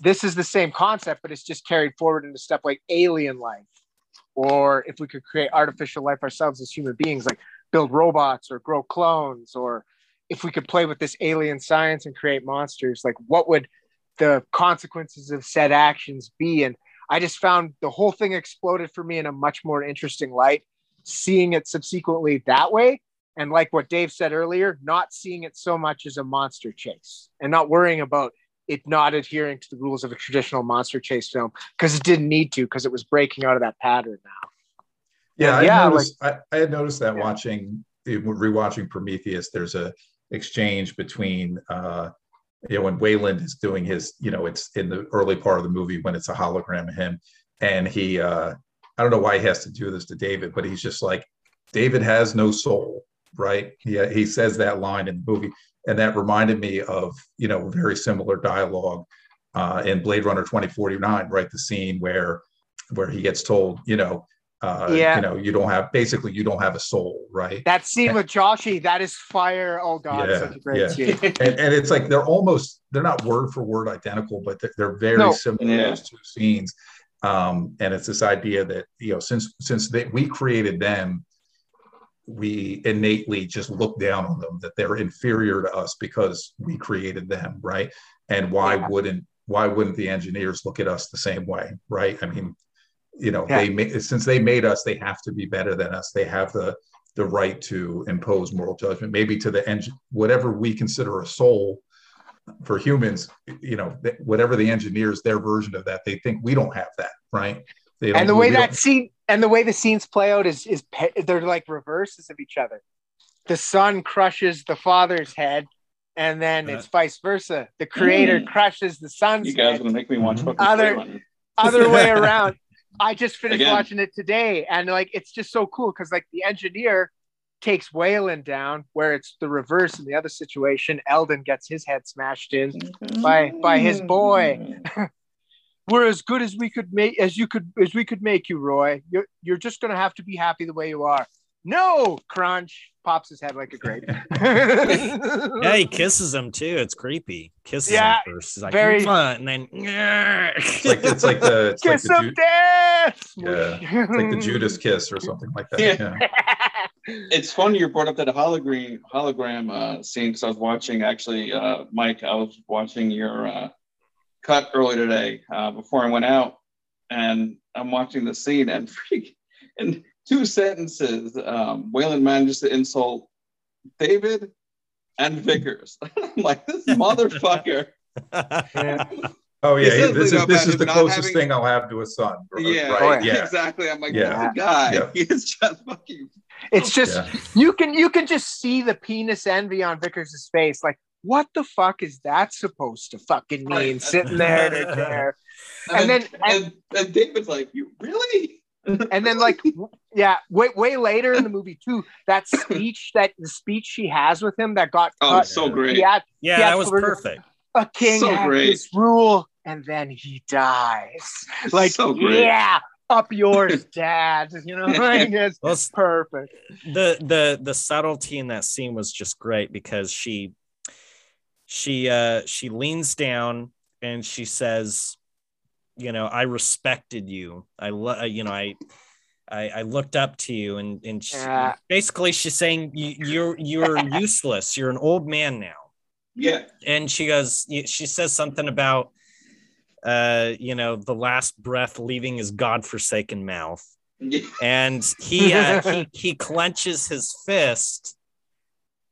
This is the same concept but it's just carried forward into stuff like alien life or if we could create artificial life ourselves as human beings like build robots or grow clones or if we could play with this alien science and create monsters like what would the consequences of said actions be? And i just found the whole thing exploded for me in a much more interesting light seeing it subsequently that way and like what dave said earlier not seeing it so much as a monster chase and not worrying about it not adhering to the rules of a traditional monster chase film because it didn't need to because it was breaking out of that pattern now Yeah, I, Yeah, noticed, I, I had noticed that Yeah. watching rewatching Prometheus. There's a exchange between uh, you know when Weyland is doing his you know it's in the early part of the movie when it's a hologram of him and he uh, I don't know why he has to do this to David, but he's just like David has no soul, right? Yeah, he says that line in the movie, and that reminded me of you know very similar dialogue uh, in Blade Runner 2049, right? The scene where where he gets told, you know, Uh, Yeah. You know, you don't have basically you don't have a soul, right? That scene with Joshi, that is fire. Oh god, Yeah, such a great yeah. scene. and, and it's like they're almost they're not word for word identical, but they're, they're very No. similar Yeah. those two scenes. Um, and it's this idea that you know since since they, we created them, we innately just look down on them that they're inferior to us because we created them, right? And why Yeah. wouldn't why wouldn't the engineers look at us the same way, right? I mean, you know, Yeah. they since they made us, they have to be better than us. They have the the right to impose moral judgment, maybe to the engine, whatever we consider a soul for humans, you know, whatever the engineers, their version of that, they think we don't have that, right? They And the way that scene and the way the scenes play out is is they're like reverses of each other. The son crushes the father's head, and then Uh, it's vice versa. The creator Mm. crushes the son's You guys head. gonna make me watch Mhm. Other- Other way around. I just finished Again. watching it today, and like it's just so cool because like the engineer takes Weyland down, where it's the reverse in the other situation. Eldon gets his head smashed in. By- by his boy. We're as good as we could make as you could as we could make you, Roy. You're you're just gonna have to be happy the way you are. No, crunch pops his head like a grape. Yeah, he kisses him too. It's creepy. Kisses Yeah, him first. He's like, very- "Mwah," and then it's like it's like the it's like Kiss the, of Ju- death. Yeah, like the Judas kiss or something like that. Yeah. Yeah. It's funny you brought up that hologram hologram uh, scene because I was watching actually, uh, Mike. I was watching your uh, cut earlier today uh, before I went out, and I'm watching the scene and freak in two sentences, um, Weyland manages to insult David and Vickers. I'm like this motherfucker. Oh He yeah, says this is this is the closest having- thing I'll have to a son. Yeah, right? Oh, yeah. exactly. I'm like, Yeah. this guy, Yeah. he is just fucking. It's just Yeah. you can you can just see the penis envy on Vickers' face. Like, what the fuck is that supposed to fucking mean? Right. Sitting there in a chair. And then- and, and David's like, you really? and then like yeah way way later in the movie too that speech that the speech she has with him that got Oh, cut so great. yeah yeah, Yeah, that was perfect. a king So has great. rule and then he dies like So great. yeah up yours dad you know like it's Well, it's- perfect the the the subtlety in that scene was just great because she she uh she leans down and she says you know i respected you i lo- you know i I, I looked up to you and and she, Yeah. basically she's saying you, you're you're useless you're an old man now Yeah. and she goes she says something about uh you know the last breath leaving his godforsaken mouth Yeah. and he uh, he he clenches his fist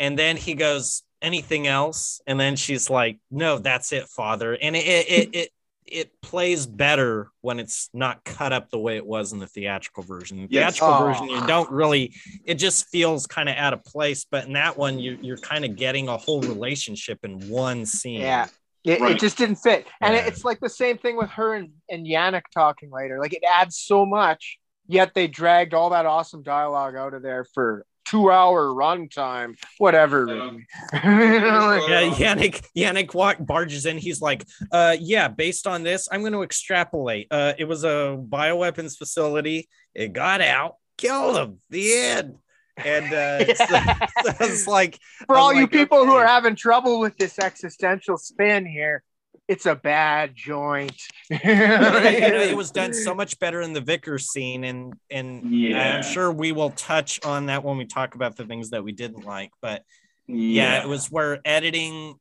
and then he goes anything else and then she's like no that's it father and it it it, it, it plays better when it's not cut up the way it was in the theatrical version the Yes. theatrical Aw. version you don't really it just feels kind of out of place but in that one you, you're kind of getting a whole relationship in one scene yeah it, Right. it just didn't fit and Yeah. it's like the same thing with her and, and janek talking later like it adds so much yet they dragged all that awesome dialogue out of there for two hour runtime whatever really. You know, like- Yeah, Janek Janek walk barges in. He's like, uh, yeah, based on this, I'm going to extrapolate. Uh, it was a bioweapons facility. It got out, killed him. The end. And uh, it's, so it's like, for I'm all you like, people who are having trouble with this existential spin here, it's a bad joint. it was done so much better in the Vickers scene, and and Yeah. I'm sure we will touch on that when we talk about the things that we didn't like. But yeah, it was where editing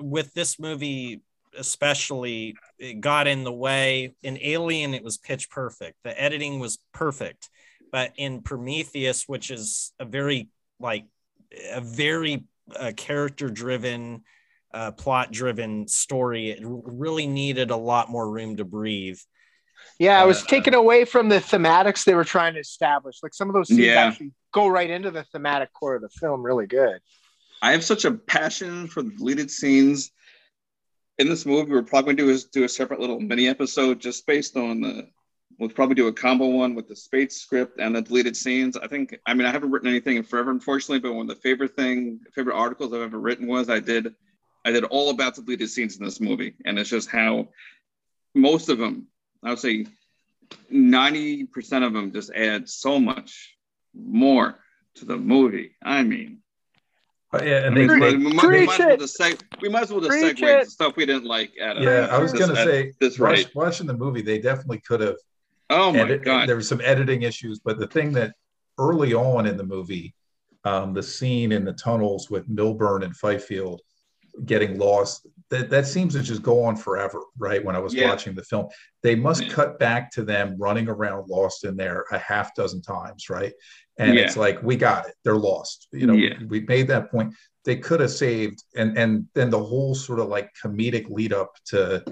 with this movie especially it got in the way in alien it was pitch perfect the editing was perfect but in prometheus which is a very like a very uh, character driven uh, plot driven story it really needed a lot more room to breathe yeah, it was Uh, taken away from the thematics they were trying to establish. Like some of those scenes Yeah. actually go right into the thematic core of the film really good. I have such a passion for the deleted scenes in this movie. We're probably going to do is do a separate little mini episode just based on the. We'll probably do a combo one with the Spaihts script and the deleted scenes. I think. I mean, I haven't written anything in forever, unfortunately. But one of the favorite thing, favorite articles I've ever written was I did. I did all about the deleted scenes in this movie, and it's just how most of them, I would say, ninety percent of them just add so much more to the movie. I mean, yeah, and I they, mean, they- we, might, we might as well just seg- we might as well just Preach segue it. stuff we didn't like at yeah, I was this- gonna say, this watch- rate. watching the movie, they definitely could have Oh my edit, god! there were some editing issues, but the thing that early on in the movie, um, the scene in the tunnels with Milburn and Fifield getting lost, that, that seems to just go on forever, right? When I was Yeah. watching the film, they must Yeah. cut back to them running around lost in there a half dozen times, right? And Yeah. it's like, we got it, they're lost. You know, Yeah. we made that point. They could have saved, and and then the whole sort of like comedic lead up to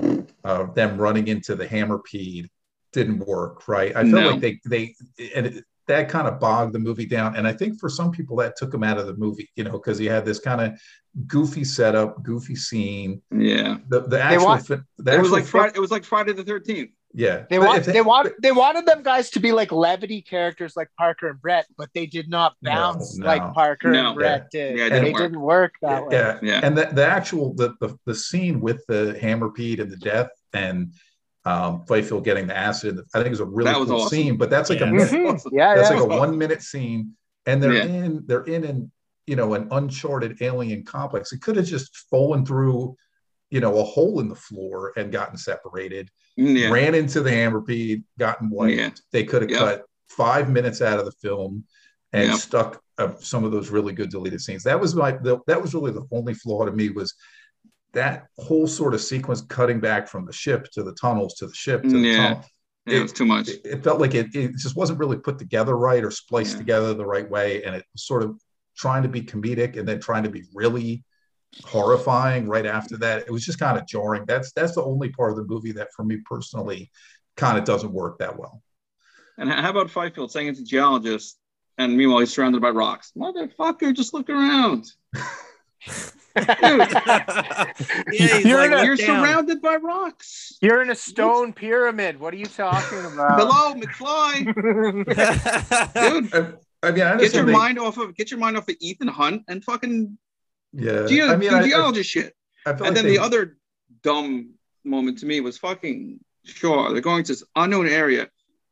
uh, them running into the hammerpede didn't work, right? I felt No. like they they and it, that kind of bogged the movie down, and I think for some people that took them out of the movie, you know, because he had this kind of goofy setup, goofy scene. yeah, The the actual want- fi- the it was like fi- Friday. It was like Friday the Thirteenth. yeah. They But want if they want they wanted them guys to be like levity characters like Parker and Brett, but they did not bounce no. like Parker No. and Brett did. Yeah, it they didn't work. didn't work that way. yeah, Yeah. and the, the actual the, the the scene with the hammerpede and the death and um Fifield getting the acid, I think it was a really was cool awesome. scene. But that's like Yeah. a minute. Mhm. Yeah, That's yeah. like a one minute scene, and they're Yeah. in they're in an you know an uncharted alien complex. It could have just fallen through, you know, a hole in the floor and gotten separated. Yeah, Ran into the hammerpede, gotten wiped. Yeah. They could have Yeah. cut five minutes out of the film and Yeah. stuck uh, some of those really good deleted scenes. That was my the, that was really the only flaw to me was that whole sort of sequence cutting back from the ship to the tunnels to the ship to the Yeah. tunnel Yeah, it was too much. it, it felt like it, it just wasn't really put together right or spliced Yeah. together the right way and it sort of trying to be comedic and then trying to be really horrifying right after that it was just kind of jarring that's that's the only part of the movie that for me personally kind of doesn't work that well And how about Fifield saying it's a geologist, and meanwhile he's surrounded by rocks? Motherfucker, just look around. yeah, You're like, not- You're surrounded by rocks. You're in a stone pyramid. What are you talking about? Hello, McFly. Dude, I, I mean i get your they- mind off of get your mind off of Ethan Hunt and fucking yeah geo- i mean do I, I, shit. I felt And like then they- the other dumb moment to me was fucking sure they're going to this unknown area.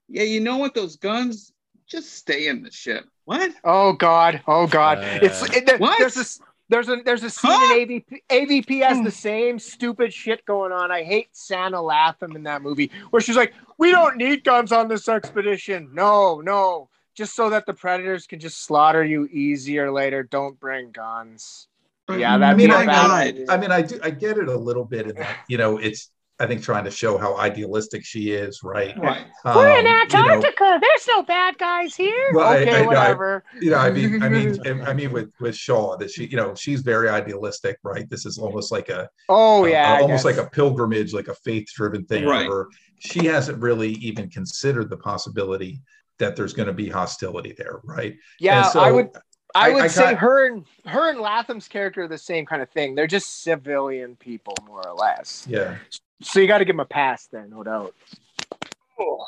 Yeah, you know what? Those guns just stay in the ship. What? Oh God! Oh God! Uh, it's it, there- What? there's this. There's a there's a scene Huh? in AVP. AVP has the same stupid shit going on. I hate Sanaa Lathan in that movie, where she's like, "We don't need guns on this expedition. No, no, just so that the predators can just slaughter you easier later. Don't bring guns." Yeah, I that'd mean, be I, a bad I, idea. I mean, I do, I get it a little bit in that, you know, it's, I think, trying to show how idealistic she is, right? Right. We're in Um, you know, Antarctica. There's no bad guys here. Well, okay, I- I- whatever. you know, I mean, I mean, I mean, with with Shaw, that she, you know, she's very idealistic, right? This is almost like a, oh a- yeah, I almost like a pilgrimage, like a faith-driven thing. Right. Her. She hasn't really even considered the possibility that there's going to be hostility there, right? yeah. So I would I I- would I say got- her and her and Lathan's character are the same kind of thing. They're just civilian people, more or less. Yeah, So you got to give them a pass then, no doubt.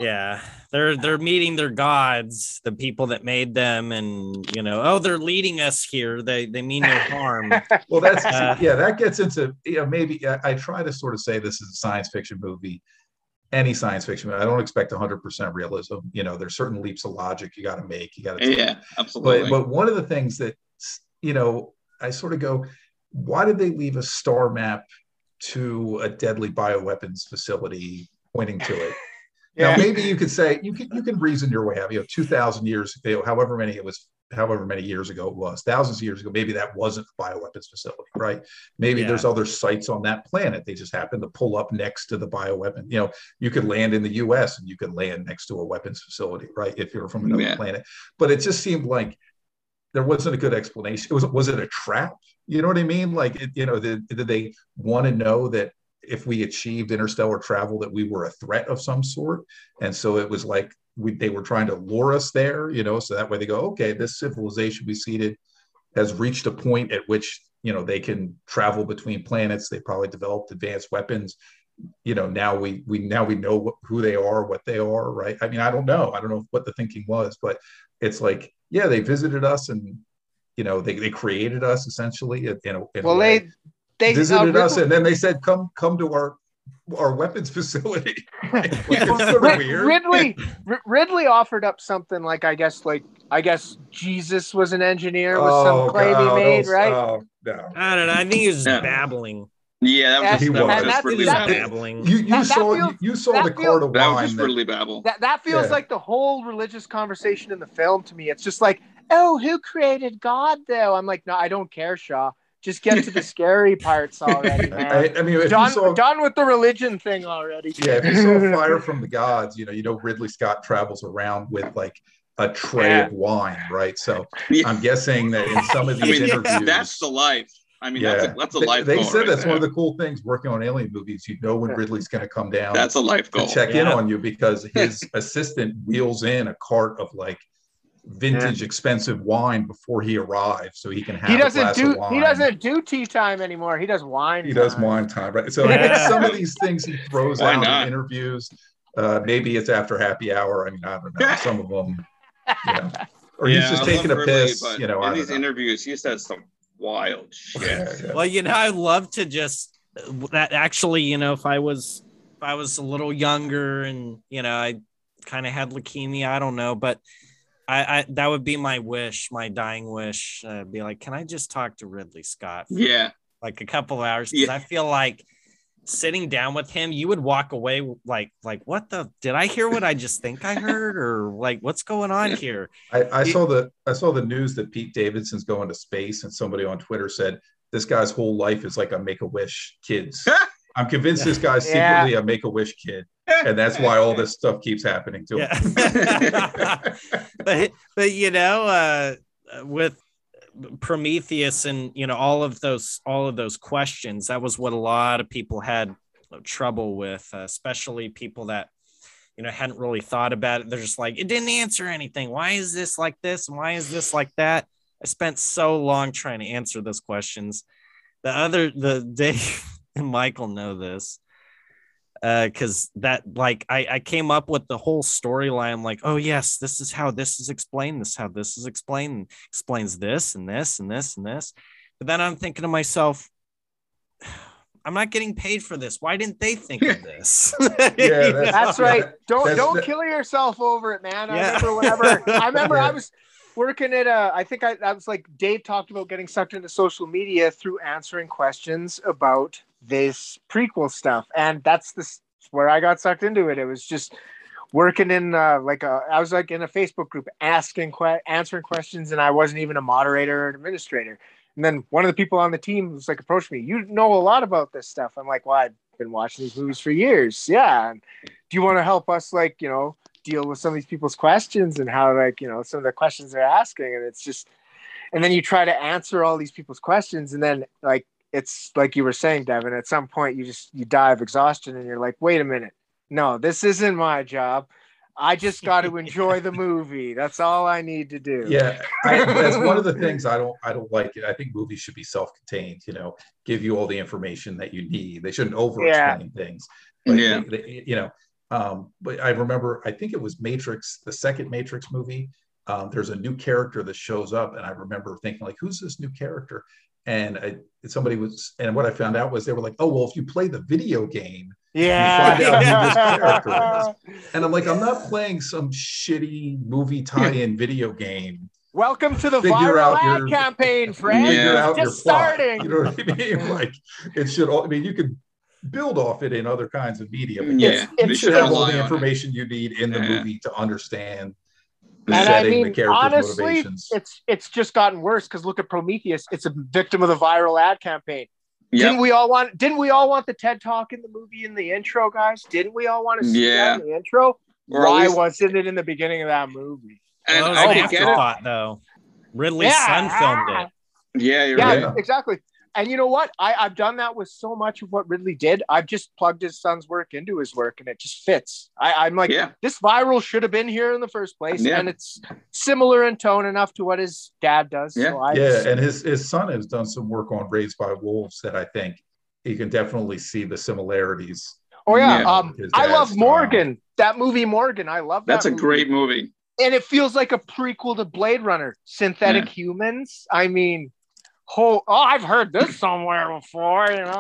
Yeah, they're they're meeting their gods, the people that made them, and you know, oh, they're leading us here. They they mean no harm. well, that's Uh, yeah, that gets into you know maybe I, I try to sort of say this is a science fiction movie. Any science fiction. I don't expect 100% realism. You know, there's certain leaps of logic you got to make. You got to Yeah, absolutely. but but one of the things that you know i sort of go why did they leave a star map to a deadly bioweapons facility pointing to it now Yeah. maybe you could say you can you can reason your way out you know 2000 years you know, however many it was however many years ago it was thousands of years ago maybe that wasn't a bioweapons facility right maybe Yeah. there's other sites on that planet they just happen to pull up next to the bioweapon you know you could land in the us and you could land next to a weapons facility right if you're from another Yeah. planet but it just seemed like there wasn't a good explanation. It was was it a trap? You know what I mean? Like it, you know, did, did they want to know that if we achieved interstellar travel that we were a threat of some sort? And so it was like we they were trying to lure us there, you know, so that way they go, okay, this civilization we seeded has reached a point at which you know they can travel between planets. They probably developed advanced weapons. You know, now we we now we know what, who they are, what they are, right? I mean, I don't know. I don't know what the thinking was, but it's like, yeah, they visited us and you know they, they created us essentially in a, in Well, way. they they visited uh, us Ridley- and then they said come come to our our weapons facility. like, Yeah, sort of weird. Ridley R- Ridley offered up something like I guess like I guess Jesus was an engineer with some claim God, he made, oh, right? oh, no. I don't know. I think he was Yeah. babbling. Yeah, that was And- that and was just really He was that- babbling. You you That- that saw feels- you, you saw the feels- quart of That was wine. just really babble. That that feels Yeah. like the whole religious conversation in the film to me. It's just like, oh, who created God though? I'm like, no, I don't care, Shaw. Just get to the scary parts already, man. I, I mean, done, saw, done with the religion thing already. yeah, if you saw Fire from the Gods, you know, you know Ridley Scott travels around with like a tray Yeah. of wine, right? So Yeah. I'm guessing that in some of I these mean, interviews, that's the life. I mean, yeah, that's a, that's a life They, goal. said right that's there. one of the cool things working on alien movies. You know when Ridley's going to come down That's a life to goal. check in on you because his assistant wheels in a cart of like vintage expensive wine before he arrives so he can have He doesn't glass do of wine. he doesn't do tea time anymore. He does wine. he does wine time right so I think Yeah. some of these things he throws Why out not? in interviews uh maybe it's after happy hour i mean i don't know some of them you know or Yeah, he's just I taking a love piss but you know I in don't these know. interviews, he says some wild shit. Yeah, yeah. Well, you know, I love to just that actually, you know, if I was if I was a little younger and you know, I kind of had leukemia, I don't know, but I, I that would be my wish, my dying wish. Uh, be like, can I just talk to Ridley Scott for Yeah. like a couple of hours? Because Yeah. I feel like sitting down with him, you would walk away like, like, what the? Did I hear what I just think I heard, or like, what's going on here? I, I saw the I saw the news that Pete Davidson's going to space, and somebody on Twitter said this guy's whole life is like a Make a Wish kids. I'm convinced this guy's Yeah. secretly a Make a Wish kid, and that's why all this stuff keeps happening to him. Yeah. but but you know, uh, with Prometheus and you know all of those all of those questions, that was what a lot of people had trouble with, uh, especially people that you know hadn't really thought about it. They're just like, it didn't answer anything. Why is this like this? And why is this like that? I spent so long trying to answer those questions. The other the day, and Michael know this uh, because that like I, I came up with the whole storyline like oh yes this is how this is explained this is how this is explained explains this and this and this and this but then i'm thinking to myself i'm not getting paid for this why didn't they think of this Yeah, that's- That's right. Don't That's don't the- kill yourself over it, man. I Yeah. remember whenever I remember Yeah. I was working at a I think I, I was like Dave talked about getting sucked into social media through answering questions about this prequel stuff. And that's this where I got sucked into it. It was just working in uh, like a I was like in a Facebook group asking que- answering questions and I wasn't even a moderator or an administrator. And then one of the people on the team was like approached me, you know a lot about this stuff. I'm like, well, I've been watching these movies for years. Yeah. And do you want to help us like, you know, deal with some of these people's questions and how like, you know, some of the questions they're asking? And it's just and then you try to answer all these people's questions and then like it's like you were saying, Devan, at some point you just you die of exhaustion and you're like, wait a minute. No, this isn't my job. I just got to enjoy the movie. That's all I need to do. Yeah, I, that's one of the things I don't I don't like it. I think movies should be self-contained. You know, give you all the information that you need. They shouldn't over-explain things. Like, Yeah. they- they- you know. Um, but I remember, I think it was Matrix, the second Matrix movie. Um, there's a new character that shows up, and I remember thinking, like, who's this new character? And I, somebody was, and what I found out was they were like, oh, well, if you play the video game, Yeah. You find out who this character and I'm like, I'm not playing some shitty movie tie-in video game. Welcome to the Figure viral out ad your- campaign, friend. Yeah. Figure out Just your plot. starting. You know what I mean? Like, it should. All, I mean, you could build off it in other kinds of media. but Yeah, it's- they you should should have all the information you need in the Yeah. movie to understand the And I setting, the mean, character's honestly, motivations. it's it's just gotten worse because look at Prometheus. It's a victim of the viral ad campaign. Yeah. Didn't we all want? Didn't we all want the TED talk in the movie in the intro, guys? Didn't we all want to see Yeah. that in the intro? Or Why least- wasn't it in the beginning of that movie? And Well, it was I an get it. afterthought, though. Ridley's Yeah. son filmed it. Yeah, you're Yeah, right. exactly. And you know what? I, I've done that with so much of what Ridley did. I've just plugged his son's work into his work, and it just fits. I, I'm like, Yeah. this viral should have been here in the first place, Yeah. and it's similar in tone enough to what his dad does. Yeah. So I yeah, just- and his his son has done some work on Raised by Wolves that I think you can definitely see the similarities. Oh yeah, Yeah. um, I dad's love style. Morgan. That movie Morgan, I love that. That's a movie. great movie. and it feels like a prequel to Blade Runner. Synthetic humans. I mean, oh, oh, I've heard this somewhere before. You know,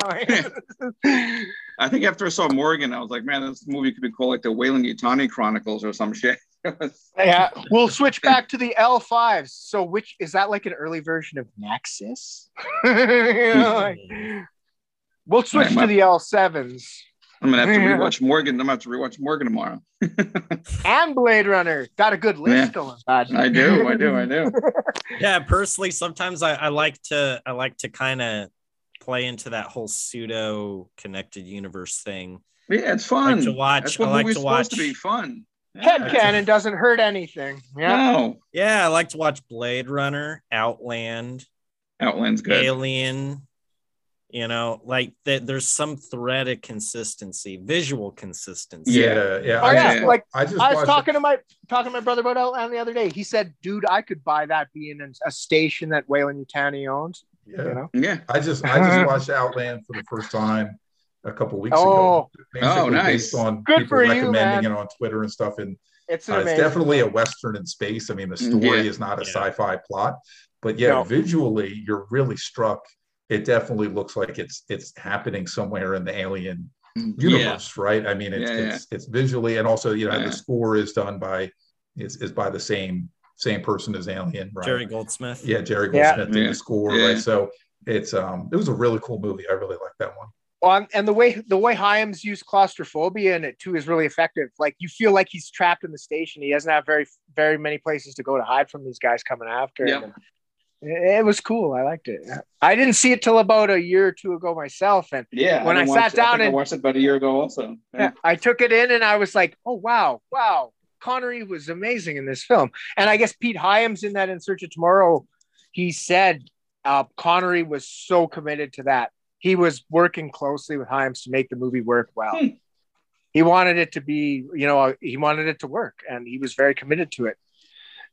I think after I saw Morgan, I was like, man, this movie could be called like the Weyland Yutani Chronicles or some shit. Yeah, uh, we'll switch back to the L5s. So, which is that like an early version of Nexus? You know, like- we'll switch Yeah, to the L7s I'm gonna have to rewatch Morgan. I'm gonna have to rewatch Morgan tomorrow. and Blade Runner. Got a good list Yeah. going. bud. I do, I do, I do. yeah personally sometimes i, I like to i like to kind of play into that whole pseudo connected universe thing Yeah, it's fun. like to watch- That's what I like to supposed to be fun. Head Yeah. cannon doesn't hurt anything. Yeah. No, yeah i like to watch blade runner outland Outland's good. alien you know like that there's some thread of consistency visual consistency Yeah, yeah. Oh I yeah, just, like I just I was watched talking to my talking to my brother about Outland the other day. He said, "Dude, I could buy that being in a station that Weyland Yutani owns." Yeah. You know? Yeah. I just I just watched Outland for the first time a couple weeks Oh. ago. Basically Oh, nice. Based on Good people for you, recommending man. it on Twitter and stuff. And It's an uh, it's amazing. definitely a western in space. I mean, the story Yeah. is not a Yeah. sci-fi plot, but yeah, No. visually you're really struck. It definitely looks like it's it's happening somewhere in the alien Yeah. universe, right? I mean, it's Yeah, yeah. it's it's visually and also you know Yeah. the score is done by is is by the same same person as Alien, right? jerry goldsmith Yeah, Jerry Yeah. Goldsmith did Yeah. the score, Yeah. right? So it's um it was a really cool movie. I really like that one. Well, and the way the way Hyams used claustrophobia in it too is really effective. Like you feel like he's trapped in the station. He doesn't have very very many places to go to hide from these guys coming after Yep. him. It was cool. I liked it. I didn't see it till about a year or two ago myself, and Yeah. When I didn't sat it- down I and- watched it about a year ago also. yeah, I took it in and I was like, oh wow, wow, Connery was amazing in this film. And I guess Pete Hyams in that In Search of Tomorrow, he said uh, Connery was so committed to that. He was working closely with Hyams to make the movie work well. Hmm. He wanted it to be, you know, he wanted it to work, and he was very committed to it.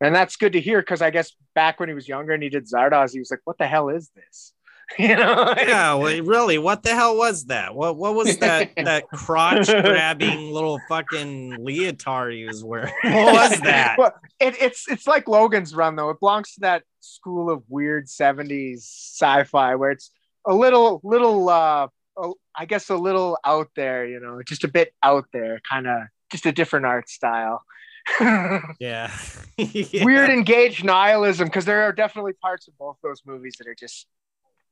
And that's good to hear because I guess back when he was younger and he did Zardoz, he was like, "What the hell is this?" you know? yeah well, really what the hell was that what what was that that crotch grabbing little fucking leotard he was wearing what was that Well, it, it's it's like Logan's Run though. It belongs to that school of weird '70s sci-fi where it's a little little uh, I guess a little out there. You know, just a bit out there, kind of just a different art style. yeah. Yeah. Weird engaged nihilism because there are definitely parts of both those movies that are just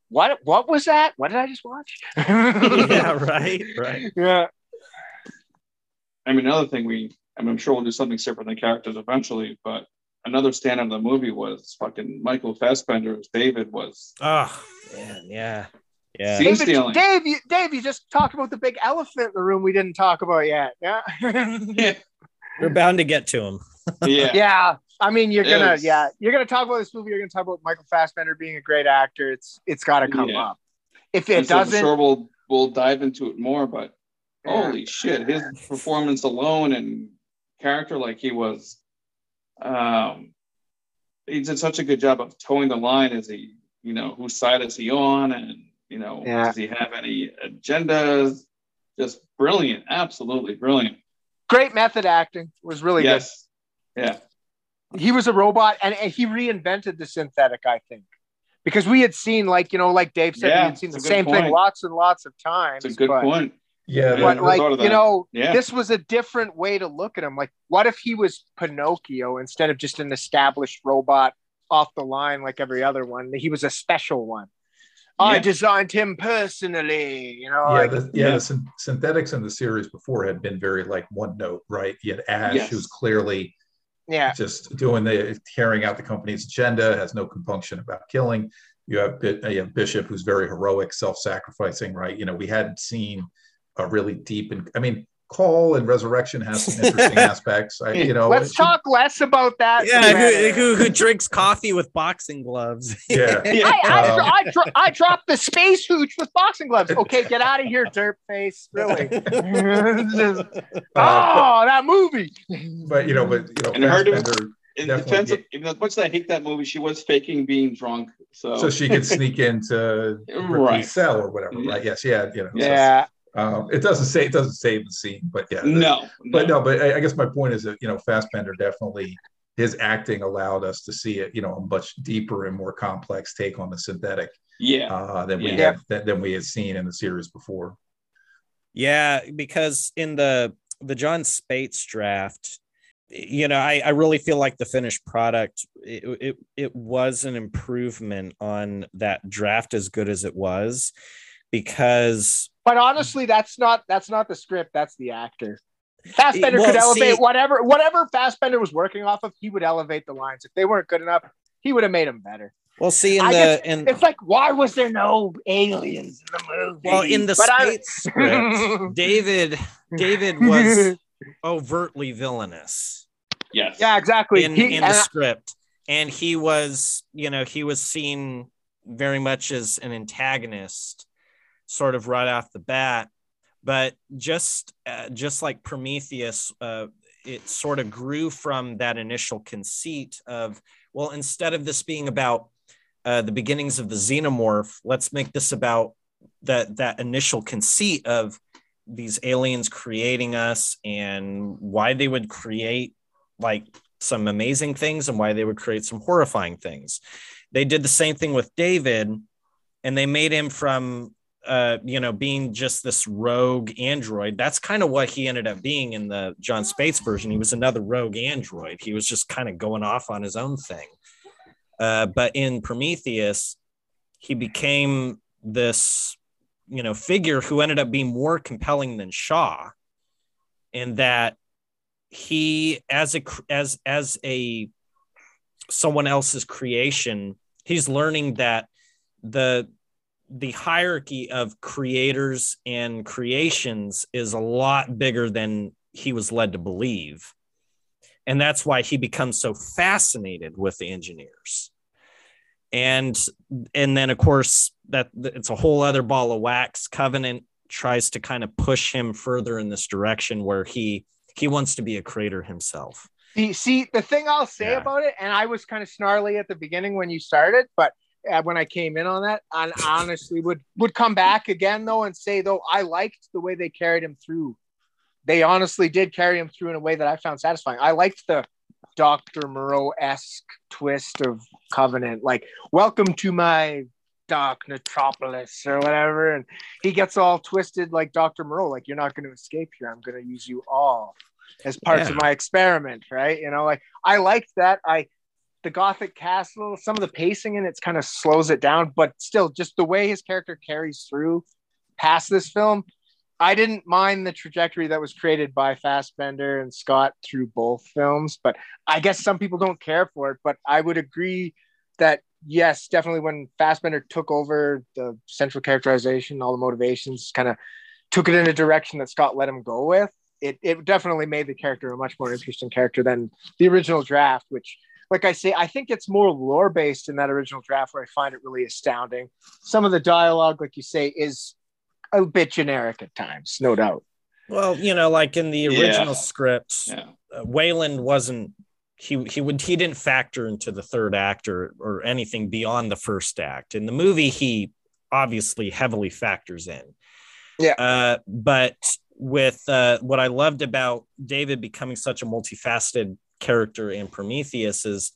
what what was that? What did I just watch? yeah right right yeah. I mean, another thing we, I mean, I'm sure we'll do something separate than characters eventually, but another stand of the movie was fucking Michael Fassbender as David was. oh man yeah yeah Scene David, stealing. Dave, you, Dave, you just talked about the big elephant in the room we didn't talk about yet. Yeah. Yeah. We're bound to get to him Yeah. yeah. I mean, you're gonna, Yes. yeah, you're gonna talk about this movie. You're gonna talk about Michael Fassbender being a great actor. It's, it's got to come Yeah. up. If it And so I'm doesn't, sure we'll, we'll dive into it more, but yeah. holy shit, his performance alone and character, like he was, um, he did such a good job of towing the line Is he, you know, whose side is he on, and you know, Yeah. does he have any agendas? Just brilliant, absolutely brilliant. Great method acting was really yes, yeah. He was a robot, and, and he reinvented the synthetic. I think because we had seen, like you know, like Dave said, Yeah, we had seen the it's a good same thing lots and lots of times. it's a good but, point. Yeah, Yeah. But like you know, Yeah. this was a different way to look at him. Like, what if he was Pinocchio instead of just an established robot off the line like every other one? He was a special one. I designed him personally. You know, yeah, like, the, yeah, Yeah. the syn- synthetics in the series before had been very like one note, right? You had Ash, Yes. who's clearly yeah, just doing the carrying out the company's agenda, has no compunction about killing. You have, uh, you have Bishop, who's very heroic, self-sacrificing, right? You know, we hadn't seen a really deep and I mean, Call and Resurrection has some interesting aspects. I, you know, let's it- talk less about that. yeah who, who, who drinks coffee with boxing gloves Yeah, I, I, Um, I, dro- I dropped the space hooch with boxing gloves. Okay, get out of here, dirt face. Really? Just- oh, that movie. but you know, but you know, And her doing- Fassbender- In defense of, get- even as much as I hate that movie, she was faking being drunk. So, so she could sneak into Right. Ripley's cell or whatever, right? Yes, yeah, you know. so, Yeah. Um, it doesn't say it doesn't save the scene, but yeah, the- no, but no, but I, I guess my point is that you know Fassbender definitely his acting allowed us to see it, you know, a much deeper and more complex take on the synthetic yeah, uh, than we Yeah. had than, than we had seen in the series before. Yeah, because in the the Jon Spaihts draft, you know, I, I really feel like the finished product it, it it was an improvement on that draft as good as it was because But honestly, that's not that's not the script. That's the actor. Fassbender Well, could elevate see- whatever whatever Fassbender was working off of. He would elevate the lines. If they weren't good enough, he would have made them better. well see in I the guess in It's like, why was there no aliens in the movie? well in the But I- script, David David was overtly villainous. Yes. yeah, exactly. in, He- in the I- script and he was you know he was seen very much as an antagonist sort of right off the bat but just uh, just like prometheus uh, it sort of grew from that initial conceit of well instead of this being about uh, the beginnings of the xenomorph let's make this about that that initial conceit of these aliens creating us and why they would create like some amazing things and why they would create some horrifying things. They did the same thing with David, and they made him from uh, you know being just this rogue android. That's kind of what he ended up being in the Jon Spaihts version. He was another rogue android. He was just kind of going off on his own thing. Uh, but in Prometheus, he became this you know figure who ended up being more compelling than Shaw, in that he as a as as a someone else's creation he's learning that the the hierarchy of creators and creations is a lot bigger than he was led to believe. And that's why he becomes so fascinated with the engineers. And and then of course that it's a whole other ball of wax. Covenant tries to kind of push him further in this direction where he he wants to be a creator himself. See, see, the thing I'll say Yeah. about it, and I was kind of snarly at the beginning when you started, but Uh, when I came in on that, I honestly would would come back again though and say though I liked the way they carried him through. They honestly did carry him through in a way that I found satisfying. I liked the Doctor Moreau esque twist of Covenant, like "Welcome to my dark metropolis" or whatever, and he gets all twisted like Doctor Moreau, like "You're not going to escape here. I'm going to use you all." as parts Yeah. of my experiment, right? You know, like I liked that. I the Gothic Castle, some of the pacing in it's kind of slows it down, but still, just the way his character carries through past this film, I didn't mind the trajectory that was created by Fassbender and Scott through both films. But I guess some people don't care for it. But I would agree that yes, definitely when Fassbender took over the central characterization, all the motivations, kind of took it in a direction that Scott let him go with it, it definitely made the character a much more interesting character than the original draft, which, like I say, I think it's more lore based in that original draft where I find it really astounding. Some of the dialogue, like you say, is a bit generic at times, no doubt. well you know like in the Yeah. original script Yeah. uh, weyland wasn't he he would he didn't factor into the third act or or anything beyond the first act in the movie he obviously heavily factors in Yeah. uh but with uh what i loved about david becoming such a multifaceted character in prometheus is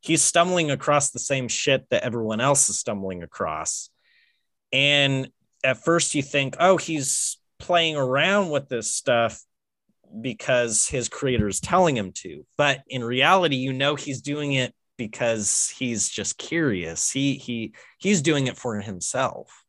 he's stumbling across the same shit that everyone else is stumbling across. And at first you think oh he's playing around with this stuff because his creator is telling him to. But in reality you know he's doing it because he's just curious. He he he's doing it for himself.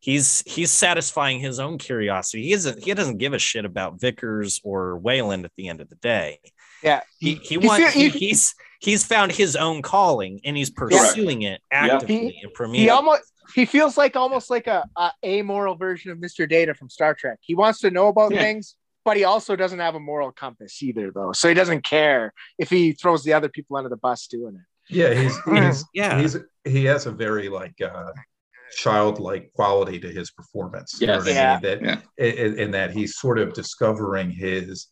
He's he's satisfying his own curiosity. He isn't he doesn't give a shit about vickers or weyland at the end of the day Yeah. he he wants he, he's he's found his own calling and he's pursuing it actively in Prometheus. He almost he feels like almost like a, a amoral version of Mr. Data from Star Trek. He wants to know about Yeah. things, but he also doesn't have a moral compass either, though. So he doesn't care if he throws the other people under the bus doing it. Yeah, he's he's yeah he's he has a very like uh childlike quality to his performance. You know Yes. what I Yeah. mean? That Yeah. in, in that he's sort of discovering his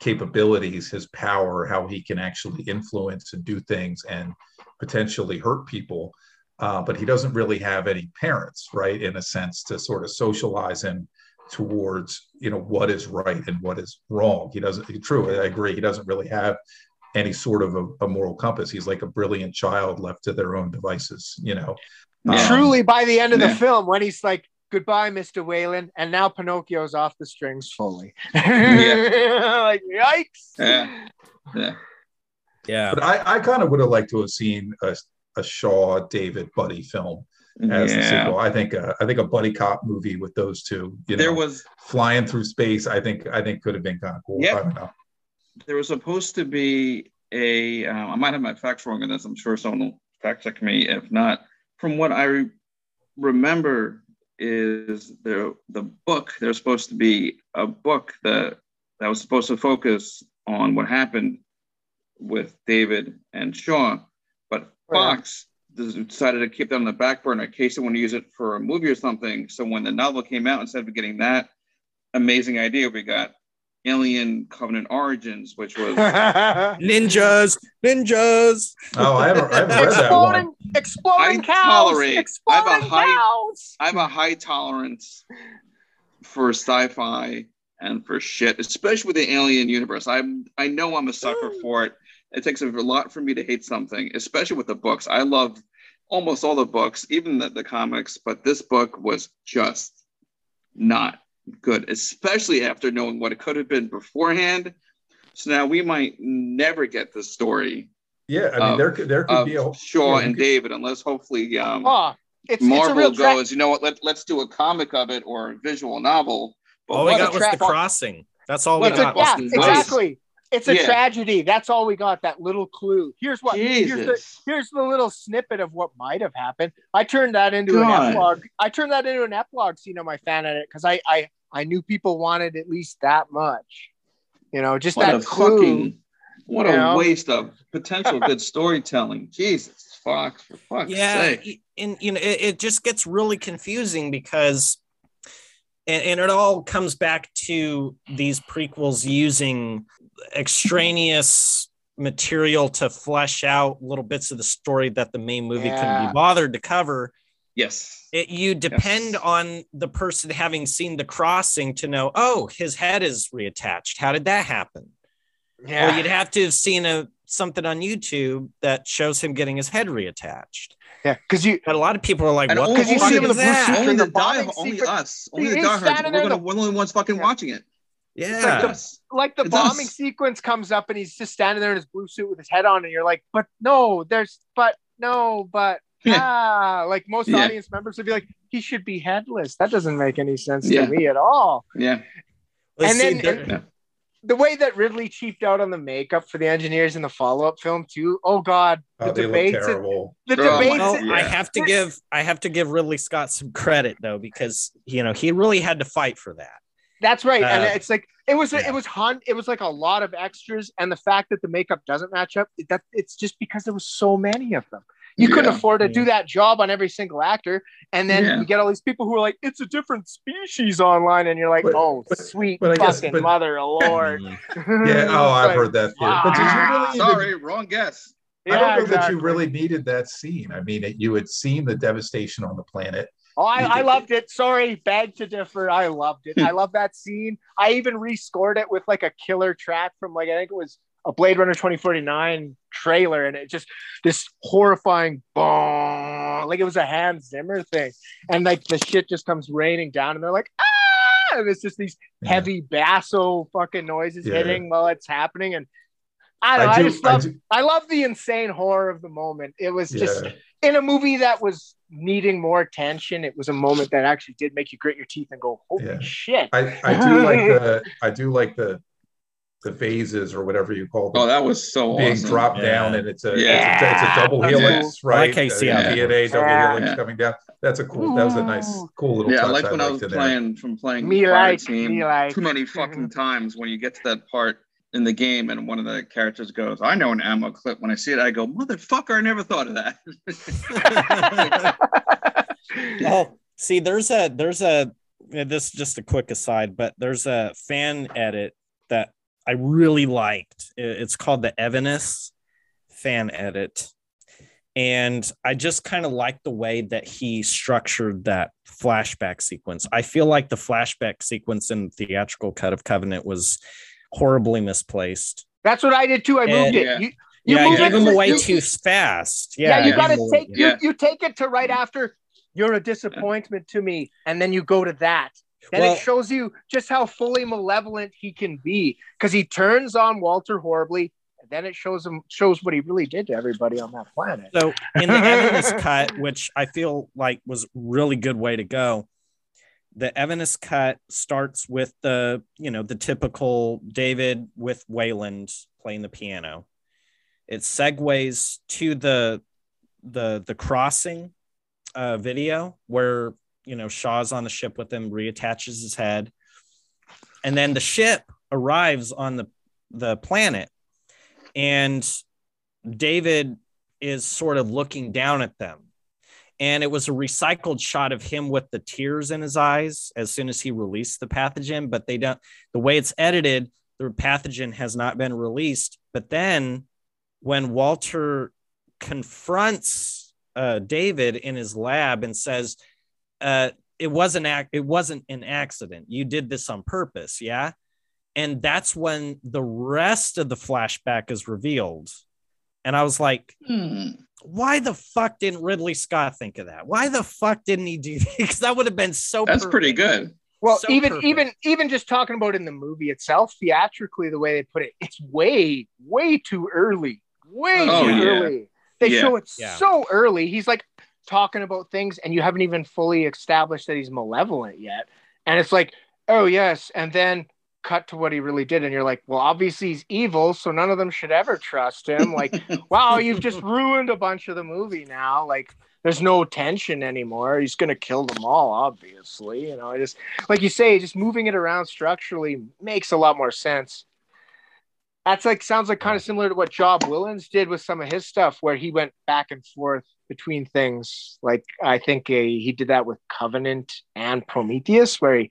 capabilities, his power, how he can actually influence and do things and potentially hurt people. Uh, but he doesn't really have any parents, right? In a sense, to sort of socialize him towards, you know, what is right and what is wrong. He doesn't. True, I agree. He doesn't really have any sort of a, a moral compass. He's like a brilliant child left to their own devices, you know. Yeah. Um, Truly, by the end of the film, when he's like goodbye, Mr. Weyland. And now Pinocchio's off the strings fully. like, yikes. Yeah. Yeah. Yeah. But I, I kind of would have liked to have seen a, a Shaw David buddy film as the sequel. I think uh, I think a buddy cop movie with those two, you know, There was flying through space. I think I think could have been kind of cool. Yeah. I don't know. there was supposed to be a um, I might have my facts wrong on this. I'm sure someone will fact check me. If not, from what I re- remember, is the the book. There's supposed to be a book that that was supposed to focus on what happened with David and Shaw, but oh, Right. Fox decided to keep that on the back burner in case they want to use it for a movie or something. So when the novel came out, instead of getting that amazing idea, we got Alien Covenant Origins, which was Ninjas, ninjas. Oh, I haven't, I haven't read that one. exploding, exploding I cows. tolerate- I have a Exploding high- cows. I have a high tolerance for sci-fi and for shit, especially with the alien universe. I'm I know I'm a sucker mm. for it. It takes a lot for me to hate something, especially with the books. I love almost all the books, even the, the comics, but this book was just not good, especially after knowing what it could have been beforehand. So now we might never get the story Yeah, I mean Of- there could there could of be a Shaw yeah, and could- David, unless hopefully um, Oh, it's, it's a Marvel real tra- goes, you know what? Let, let's do a comic of it or a visual novel. But All we got a was tra- the crossing. That's all we What It's a, a- got. yeah, Austin exactly. It's a Yeah. tragedy. That's all we got. That little clue. Here's what. Here's the, here's the little snippet of what might have happened. I turned that into God. an epilogue. I turned that into an epilogue scene on my fan edit because I, I I knew people wanted at least that much. You know, just What that a clue. fucking what a know? waste of potential good storytelling. Jesus fuck for fuck's yeah sake. and you know it, it just gets really confusing because and, and it all comes back to these prequels using extraneous material to flesh out little bits of the story that the main movie couldn't be bothered to cover Yes. it, you depend Yes. on the person having seen the crossing to know oh his head is reattached how did that happen Yeah. or you'd have to have seen a something on youtube that shows him getting his head reattached yeah. Because you. but a lot of people are like, what only- the you fuck see him in is the blue that? suit Only during the the die, only us, only the He's diehards. We're gonna the- we're the only ones fucking Yeah. watching it. Yeah. Yes. like the It's bombing us. sequence comes up and he's just standing there in his blue suit with his head on and you're like but no there's but no but Yeah. ah like most Yeah. audience members would be like he should be headless that doesn't make any sense Yeah. to me at all Yeah. Let's and then- there- and- Yeah. the way that ridley cheaped out on the makeup for the engineers in the follow-up film too oh god the oh, they look debates terrible. the Oh my debates well, Yeah. I have to give I have to give Ridley Scott some credit though because you know he really had to fight for that. That's right, and Uh, it's like it was yeah. it was hun it was like a lot of extras, and the fact that the makeup doesn't match up that it's just because there was so many of them. You couldn't Yeah. afford to do that job on every single actor, and then Yeah. you get all these people who are like, "It's a different species" online, and you're like, But- "Oh, but- sweet but I guess- fucking but- mother of Lord!" Yeah. Oh, I've heard that theory. But did you really even- Sorry, wrong guess. I don't Yeah, know that you really needed that scene. I mean, it, you had seen the devastation on the planet. Oh, I, I loved it. Sorry, beg to differ. I loved it. I love that scene. I even rescored it with like a killer track from like I think it was a Blade Runner 2049 trailer, and it just this horrifying boom, like it was a Hans Zimmer thing, and like the shit just comes raining down, and they're like ah, and it's just these heavy basso fucking noises Yeah. hitting while it's happening, and I don't know. I, just love. do- I love the insane horror of the moment. It was just yeah. in a movie that was needing more attention, it was a moment that actually did make you grit your teeth and go, "Holy Yeah. shit!" I, I do like the I do like the the phases or whatever you call them Oh, that was so being awesome. dropped Yeah. down and it's a, Yeah. it's, a it's a double helix, I right? like see how- DNA double helix Yeah. coming down. That's a cool. That was a nice, oh. cool little. Yeah, I touch like when I liked was in there. playing from playing Me Fire like, Team me like. too many fucking times when you get to that part in the game and one of the characters goes, I know an ammo clip. When I see it, I go, motherfucker, I never thought of that. oh, see, there's a there's a this is just a quick aside, but there's a fan edit that I really liked. It's called the Evanus fan edit. And I just kind of like the way that he structured that flashback sequence. I feel like the flashback sequence in theatrical cut of Covenant was horribly misplaced. That's what I did too. I moved Yeah. it. You, you yeah, I move gave it him away you- too fast. Yeah, Yeah, you I got to take yeah. you, you take it to right after you're a disappointment to me, and then you go to that. Then Well- it shows you just how fully malevolent he can be because he turns on Walter horribly, and then it shows him shows what he really did to everybody on that planet. So in the Evanis cut, which I feel like was really good way to go, the Evanis cut starts with the you know the typical David with Weyland playing the piano. It segues to the the the crossing uh, video where you know Shaw's on the ship with him, reattaches his head, and then the ship arrives on the the planet, and David is sort of looking down at them. And it was a recycled shot of him with the tears in his eyes as soon as he released the pathogen. But they don't, the way it's edited, the pathogen has not been released. But then when Walter confronts uh, David in his lab and says, uh, it wasn't ac- it wasn't an accident. You did this on purpose, yeah. And that's when the rest of the flashback is revealed. And I was like, Hmm. why the fuck didn't Ridley Scott think of that? Why the fuck didn't he do that? because that would have been so That's pretty good. Well, So even perfect. even even just talking about in the movie itself, theatrically, the way they put it, it's way way too early. Way Oh, too yeah. early. They Yeah. show it Yeah. so early. He's like talking about things, and you haven't even fully established that he's malevolent yet. And it's like, oh yes, and then cut to what he really did, and you're like, well, obviously he's evil, so none of them should ever trust him. Like, wow, you've just ruined a bunch of the movie now. Like, there's no tension anymore. He's gonna kill them all, obviously. You know, I just like you say, just moving it around structurally makes a lot more sense. That's like sounds like kind of similar to what Job Willens did with some of his stuff, where he went back and forth between things. Like I think uh, he did that with Covenant and Prometheus, where he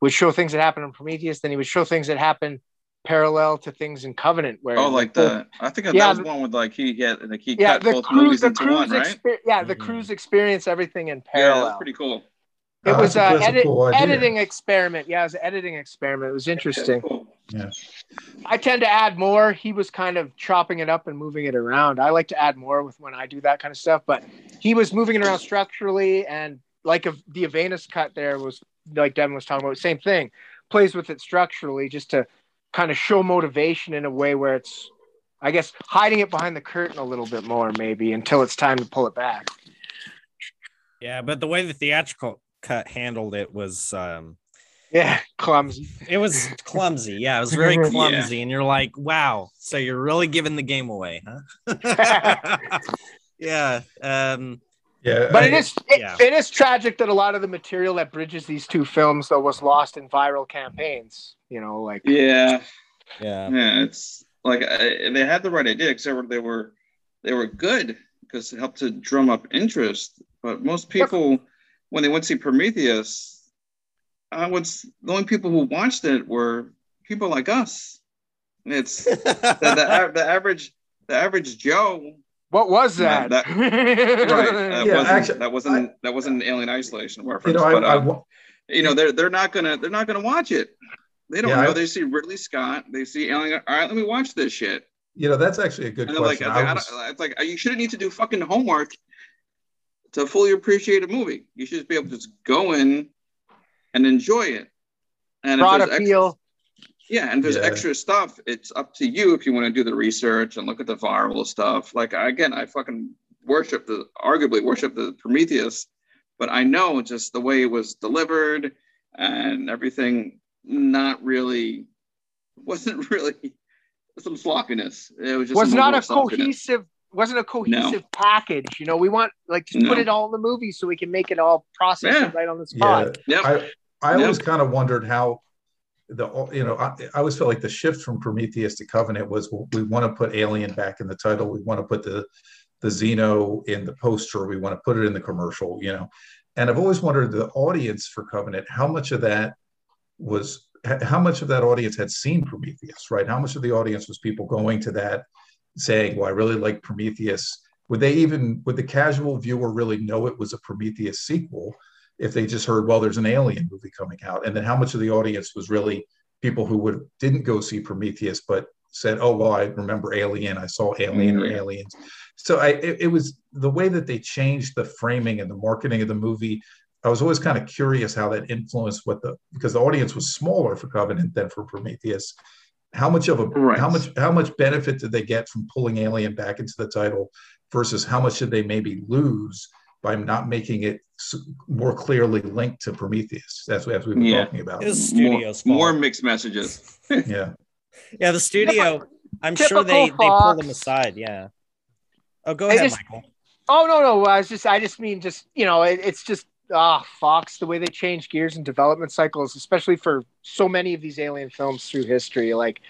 would show things that happened in Prometheus, then he would show things that happened parallel to things in Covenant. Where Oh, like the I think that was the- one with like he had like he yeah, cut the both cruise, movies the into cruise, one, right? exper- yeah, the Mhm. cruise experience everything in Yeah, parallel. that's pretty cool. It Oh, was a- an that's edit, cool editing experiment. Yeah, it was an editing experiment. It was interesting. Cool. I tend to add more. He was kind of chopping it up and moving it around. I like to add more with when I do that kind of stuff, but he was moving it around structurally and like a, the Avenus cut there was like Devan was talking about, same thing. Plays with it structurally just to kind of show motivation in a way where it's, I guess, hiding it behind the curtain a little bit more, maybe until it's time to pull it back. Yeah, but the way the theatrical cut handled it was um Yeah, clumsy. it was clumsy. Yeah, it was very clumsy. And you're like, wow, so you're really giving the game away, huh? yeah. Um Yeah, But I- it is it, yeah. it is tragic that a lot of the material that bridges these two films though was lost in viral campaigns. You know, like Yeah, yeah. yeah. It's like uh, they had the right idea, except for they were they were good because it helped to drum up interest. But most people, when they went to see Prometheus, I was the only people who watched it were people like us. It's the, the, the average the average Joe. what was Yeah, that? that- Right. That Yeah, wasn't actually, that wasn't that wasn't an alien isolation you reference. know, but I uh, wa- you know they're they're not gonna they're not gonna watch it. They don't Yeah, know. I- they see Ridley Scott. They see Alien. All right, let me watch this shit. you know, that's actually a good And they're like. I, I I was- it's like you shouldn't need to do fucking homework to fully appreciate a movie. You should just be able to just go in and enjoy it. And if Broad there's extra, yeah, and there's Yeah. extra stuff, it's up to you if you want to do the research and look at the viral stuff. Like again, I fucking worship the arguably worship the Prometheus, but I know just the way it was delivered and everything not really wasn't really some sloppiness. It was just was not a sloppiness. cohesive wasn't a cohesive package. You know, we want like just put it all in the movie so we can make it all process Yeah. right on the yeah, spot. Yep. I, I always kind of wondered how the you know I, I always felt like the shift from Prometheus to Covenant was well, we want to put Alien back in the title, we want to put the the Xeno in the poster, we want to put it in the commercial, you know. And I've always wondered the audience for Covenant, how much of that was how much of that audience had seen Prometheus, right? How much of the audience was people going to that saying, "Well, I really like Prometheus." Would they even would the casual viewer really know it was a Prometheus sequel? If they just heard, well, there's an alien movie coming out, and then how much of the audience was really people who would didn't go see Prometheus but said, "Oh well, I remember Alien. I saw Alien or Mhm. Aliens." So I it, it was the way that they changed the framing and the marketing of the movie. I was always kind of curious how that influenced what the because the audience was smaller for Covenant than for Prometheus. How much of a Right. how much how much benefit did they get from pulling Alien back into the title versus how much did they maybe lose by not making it more clearly linked to Prometheus as, as we were Yeah. talking about? It was more, more mixed messages. Yeah. yeah, the studio. I'm sure they they pull them aside. Yeah. Oh, go I ahead, just- Michael. Oh no, no. I was just, I just mean, just you know, it, it's just ah, Fox, the way they change gears and development cycles, especially for so many of these alien films through history. Like,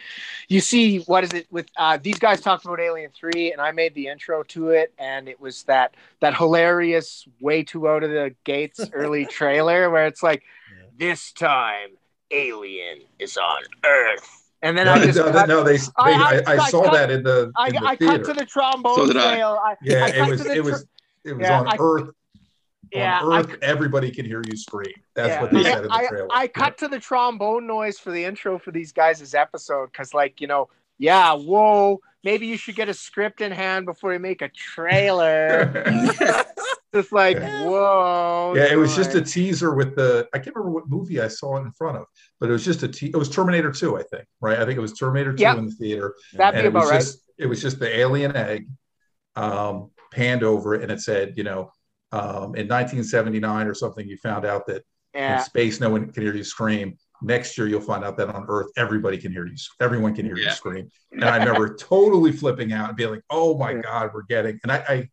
you see, what is it with uh, these guys talked about Alien Three, and I made the intro to it, and it was that that hilarious, way too out of the gates early trailer where it's like, Yeah. this time, Alien is on Earth, and then no, I just no, cut, no, they, they I- I, I- I, I saw cut- that in the, I, the I cut to the trombone So did I. trail. I, yeah, I it cut was to the it was it was Yeah, on I- Earth. Yeah, on I Earth, everybody can hear you scream. That's Yeah, what they said in the I, trailer. I cut to the trombone noise for the intro for these guys' episode because, like, you know, yeah, whoa, maybe you should get a script in hand before you make a trailer. just like, Yeah. whoa. Yeah, it was just a teaser with the. I can't remember what movie I saw it in front of, but it was just a. Te- it was Terminator Two, I think. Right, I think it was Terminator Two Yep. in the theater, That'd and be it was about right. just it was just the alien egg, um, panned over it, and it said, you know, um, in 1979 or something, you found out that in space no one can hear you scream. Next year, you'll find out that on Earth, everybody can hear you. Everyone can hear you scream. And I remember totally flipping out and being like, "Oh my Yeah. god, we're getting!" And I, I,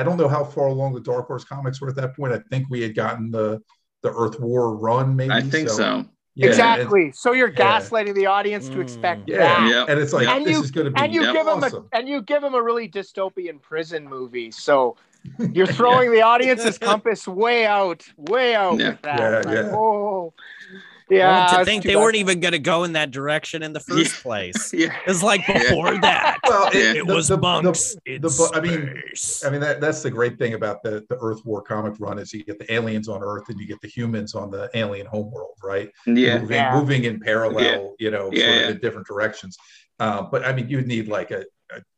I don't know how far along the Dark Horse comics were at that point. I think we had gotten the the Earth War run, maybe. I think so. Yeah, exactly. So you're Yeah. gaslighting the audience to Mm. expect And, yeah, that. Yeah. and it's like And this you- is going to be And you Yep. give them awesome. a and you give them a really dystopian prison movie. So you're throwing the audience's compass way out, way out Yeah. with that. Yeah, Like, yeah. Oh, Yeah, yeah. to think they bad. weren't even going to go in that direction in the first place. Yeah. It's like before that. well, Yeah. It the- was the- the- monks. the in bu- I mean. I mean that that's the great thing about the the Earth War comic run is you get the aliens on Earth and you get the humans on the alien homeworld, right? Yeah. moving, Yeah. moving in parallel, you know, Yeah, sort yeah. of in different directions. Uh, but I mean, you'd need like a, a,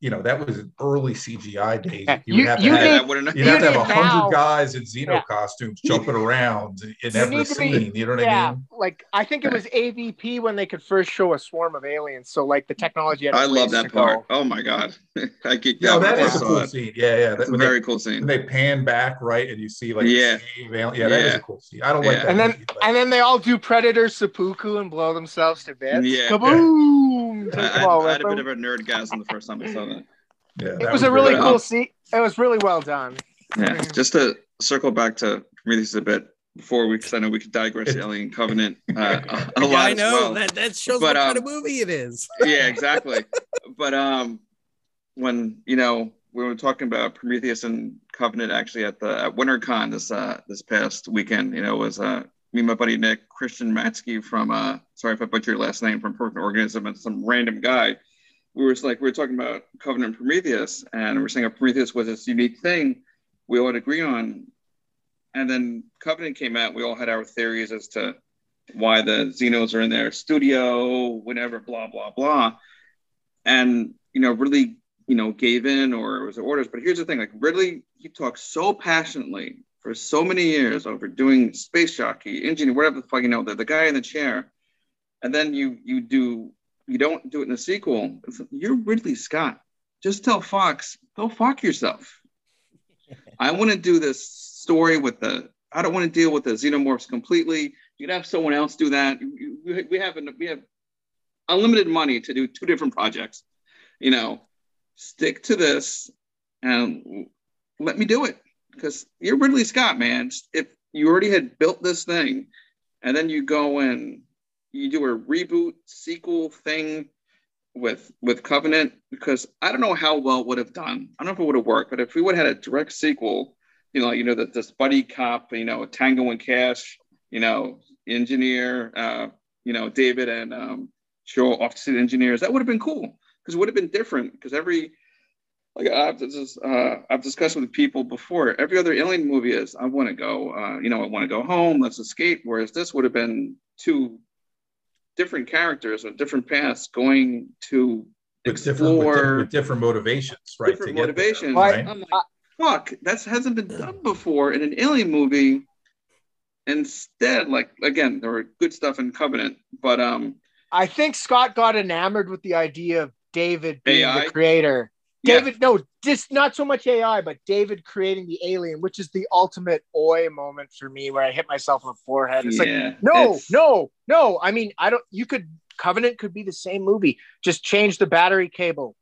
you know, that was early CGI days. You would you- have you to Yeah, have, need- that wouldn't- you'd have to have you a need now- hundred guys in Xeno Yeah. costumes jumping around in You every need to be- scene. you know what yeah, I mean? like I think it was AVP when they could first show a swarm of aliens. So like the technology. Had a I love that part. go. Oh my god, I get No, out when that I is a cool that. scene. Yeah, yeah. that's That, a very they, cool when scene. they pan back, right, and you see like, Yeah. Steve Allen- yeah, that is a cool scene. I don't like that. And then movie, but- and then they all do Predator seppuku and blow themselves to bits. Yeah. Kaboom! Take I, them all I, I had a bit of a nerd gasm the first time I saw that. yeah, It that was a really great. cool scene. It was really well done. Yeah, Mhm. just to circle back to Prometheus a bit before we, because I know we could digress Alien Covenant uh, a, a Yeah, lot I as know well. that that shows But, what kind um, of movie it is. yeah, exactly. but um, when you know we were talking about Prometheus and Covenant actually at the at WinterCon this uh this past weekend, you know, it was uh me and my buddy Nick Christian Matsky from uh sorry if I butchered your last name from Perfect Organism and some random guy. We were like we were talking about Covenant Prometheus, and we are saying Prometheus was this unique thing we all agree on. And then Covenant came out, we all had our theories as to why the Xenos are in their studio, whatever, blah, blah, blah. And, you know, really, you know, gave in or it was orders. But here's the thing like, Ridley, he talked so passionately for so many years over doing space jockey, engineer, whatever the fuck, you know, the, the guy in the chair. And then you you do you don't do it in a sequel. You're Ridley Scott. Just tell Fox, go fuck yourself. I want to do this story with the. I don't want to deal with the xenomorphs completely. You can have someone else do that. We have we have unlimited money to do two different projects. You know, stick to this and let me do it because you're Ridley Scott, man. If you already had built this thing, and then you go and you do a reboot sequel thing with with Covenant, because I don't know how well it would have done. I don't know if it would have worked, but if we would have had a direct sequel, you know, you know that this buddy cop, you know, Tango and Cash, you know, engineer, uh, you know, David and um, Shaw opposite engineers, that would have been cool because it would have been different because every like I've just uh, I've discussed with people before. Every other alien movie is I want to go, uh, you know, I want to go home, let's escape. Whereas this would have been two different characters with different paths going to with different, with, di- explore with different motivations, right? different to get there, motivations. right? I'm like, fuck, that hasn't been done before in an alien movie. Instead, like again, there were good stuff in Covenant, but um, I think Scott got enamored with the idea of David being AI? the creator. Yeah. David, no, just not so much AI, but David creating the alien, which is the ultimate oi moment for me, where I hit myself on the forehead. It's like, no, it's- no, no. I mean, I don't. You could Covenant could be the same movie. Just change the battery cable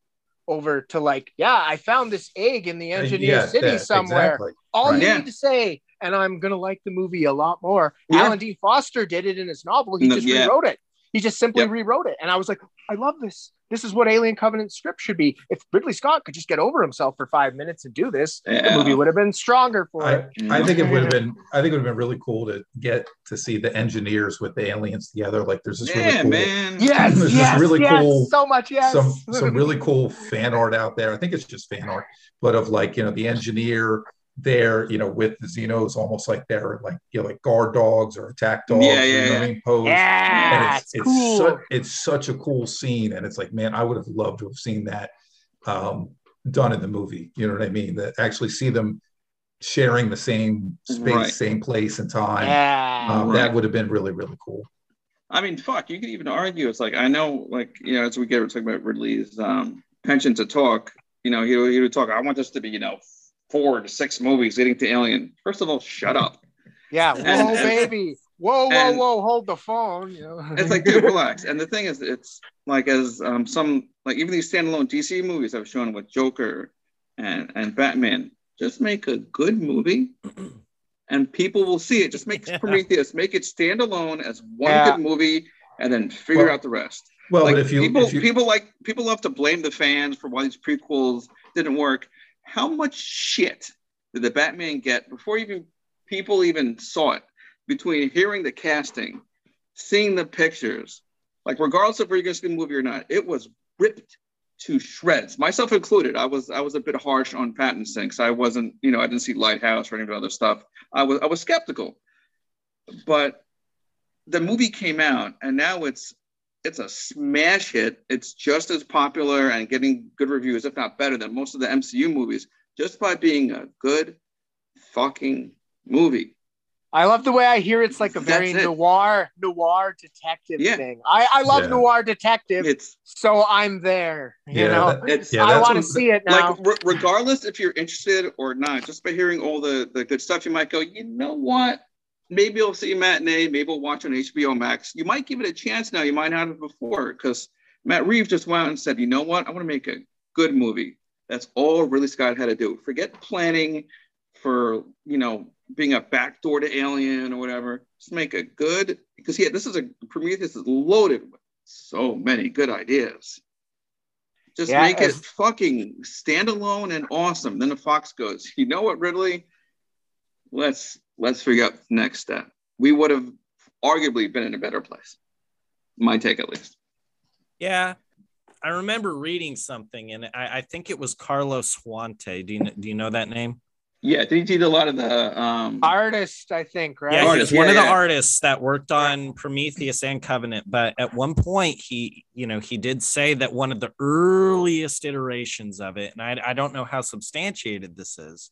over to like, yeah, I found this egg in the engineer Yeah, city that- somewhere. exactly. All Right. you Yeah. need to say, and I'm gonna like the movie a lot more. Yeah. Alan D. Foster did it in his novel. He No, just yeah. rewrote it. He just simply Yep. rewrote it, and I was like, I love this. This is what Alien Covenant script should be. If Ridley Scott could just get over himself for five minutes and do this, the movie would have been stronger for I, it. I think it would have been I think it would have been really cool to get to see the engineers with the aliens together. Like there's this yeah, really cool man. Yes, This is yes, really yes, cool. so much yes. some some really cool fan art out there. I think it's just fan art, but of like you know the engineer there, you know, with the Xenos almost like they're like you know like guard dogs or attack dogs. Yeah, you yeah, know yeah. I mean? Pose. yeah, and it's, it's, it's, cool. such, it's such a cool scene and it's like man i would have loved to have seen that um, done in the movie you know what i mean that actually see them sharing the same space Right. same place and time yeah. um, Right. that would have been really really cool I mean, fuck, you could even argue. It's like I know, like you know, as we get to talk about Ridley's um, penchant to talk, you know, he, he would talk. I want this to be, you know, four to six movies leading to Alien. First of all, shut up. Yeah, whoa, And- baby. Whoa, whoa, whoa, hold the phone. You know? It's like, dude, relax. And the thing is, it's like as um, some like even these standalone DC movies I've shown with Joker and and Batman. Just make a good movie, and people will see it. Just make Yeah. Prometheus, make it standalone as one Yeah. good movie, and then figure Well- out the rest. well like but if you, people, if you people like people love to blame the fans for why these prequels didn't work. How much shit did the Batman get before even people even saw it? Between hearing the casting, seeing the pictures, like regardless of where you're going to see the movie or not, it was ripped to shreds. Myself included. I was I was a bit harsh on Pattinson because I wasn't, you know, I didn't see Lighthouse or any of the other stuff. I was I was skeptical, but the movie came out and now it's it's a smash hit. It's just as popular and getting good reviews, if not better, than most of the MCU movies, just by being a good fucking movie. I love the way I hear it's like a very noir, noir detective Yeah. thing. I, I love Yeah. noir detective, It's so I'm there. You Yeah, know, that- it's Yeah, I want to see it now. like re- regardless if you're interested or not, just by hearing all the the good stuff, you might go, you know what? Maybe you'll see matinee. Maybe I'll watch on HBO Max. You might give it a chance now. You might not have before because Matt Reeves just went out and said, you know what? I want to make a good movie. That's all Ridley Scott had to do. Forget planning for you know being a backdoor to Alien or whatever. Just make a good because yeah, this is a Prometheus is loaded with so many good ideas. Just Yeah, make it fucking standalone and awesome. Then the Fox goes, you know what, Ridley? Let's let's figure out the next step. We would have arguably been in a better place. My take at least. Yeah. I remember reading something, and I, I think it was Carlos Huante. Do you, do you know that name? Yeah, did he did a lot of the um Artist, I think, right? Yeah, he Artist, was one yeah, of the yeah. artists that worked on Prometheus and Covenant. But at one point, he, you know, he did say that one of the earliest iterations of it, and I, I don't know how substantiated this is,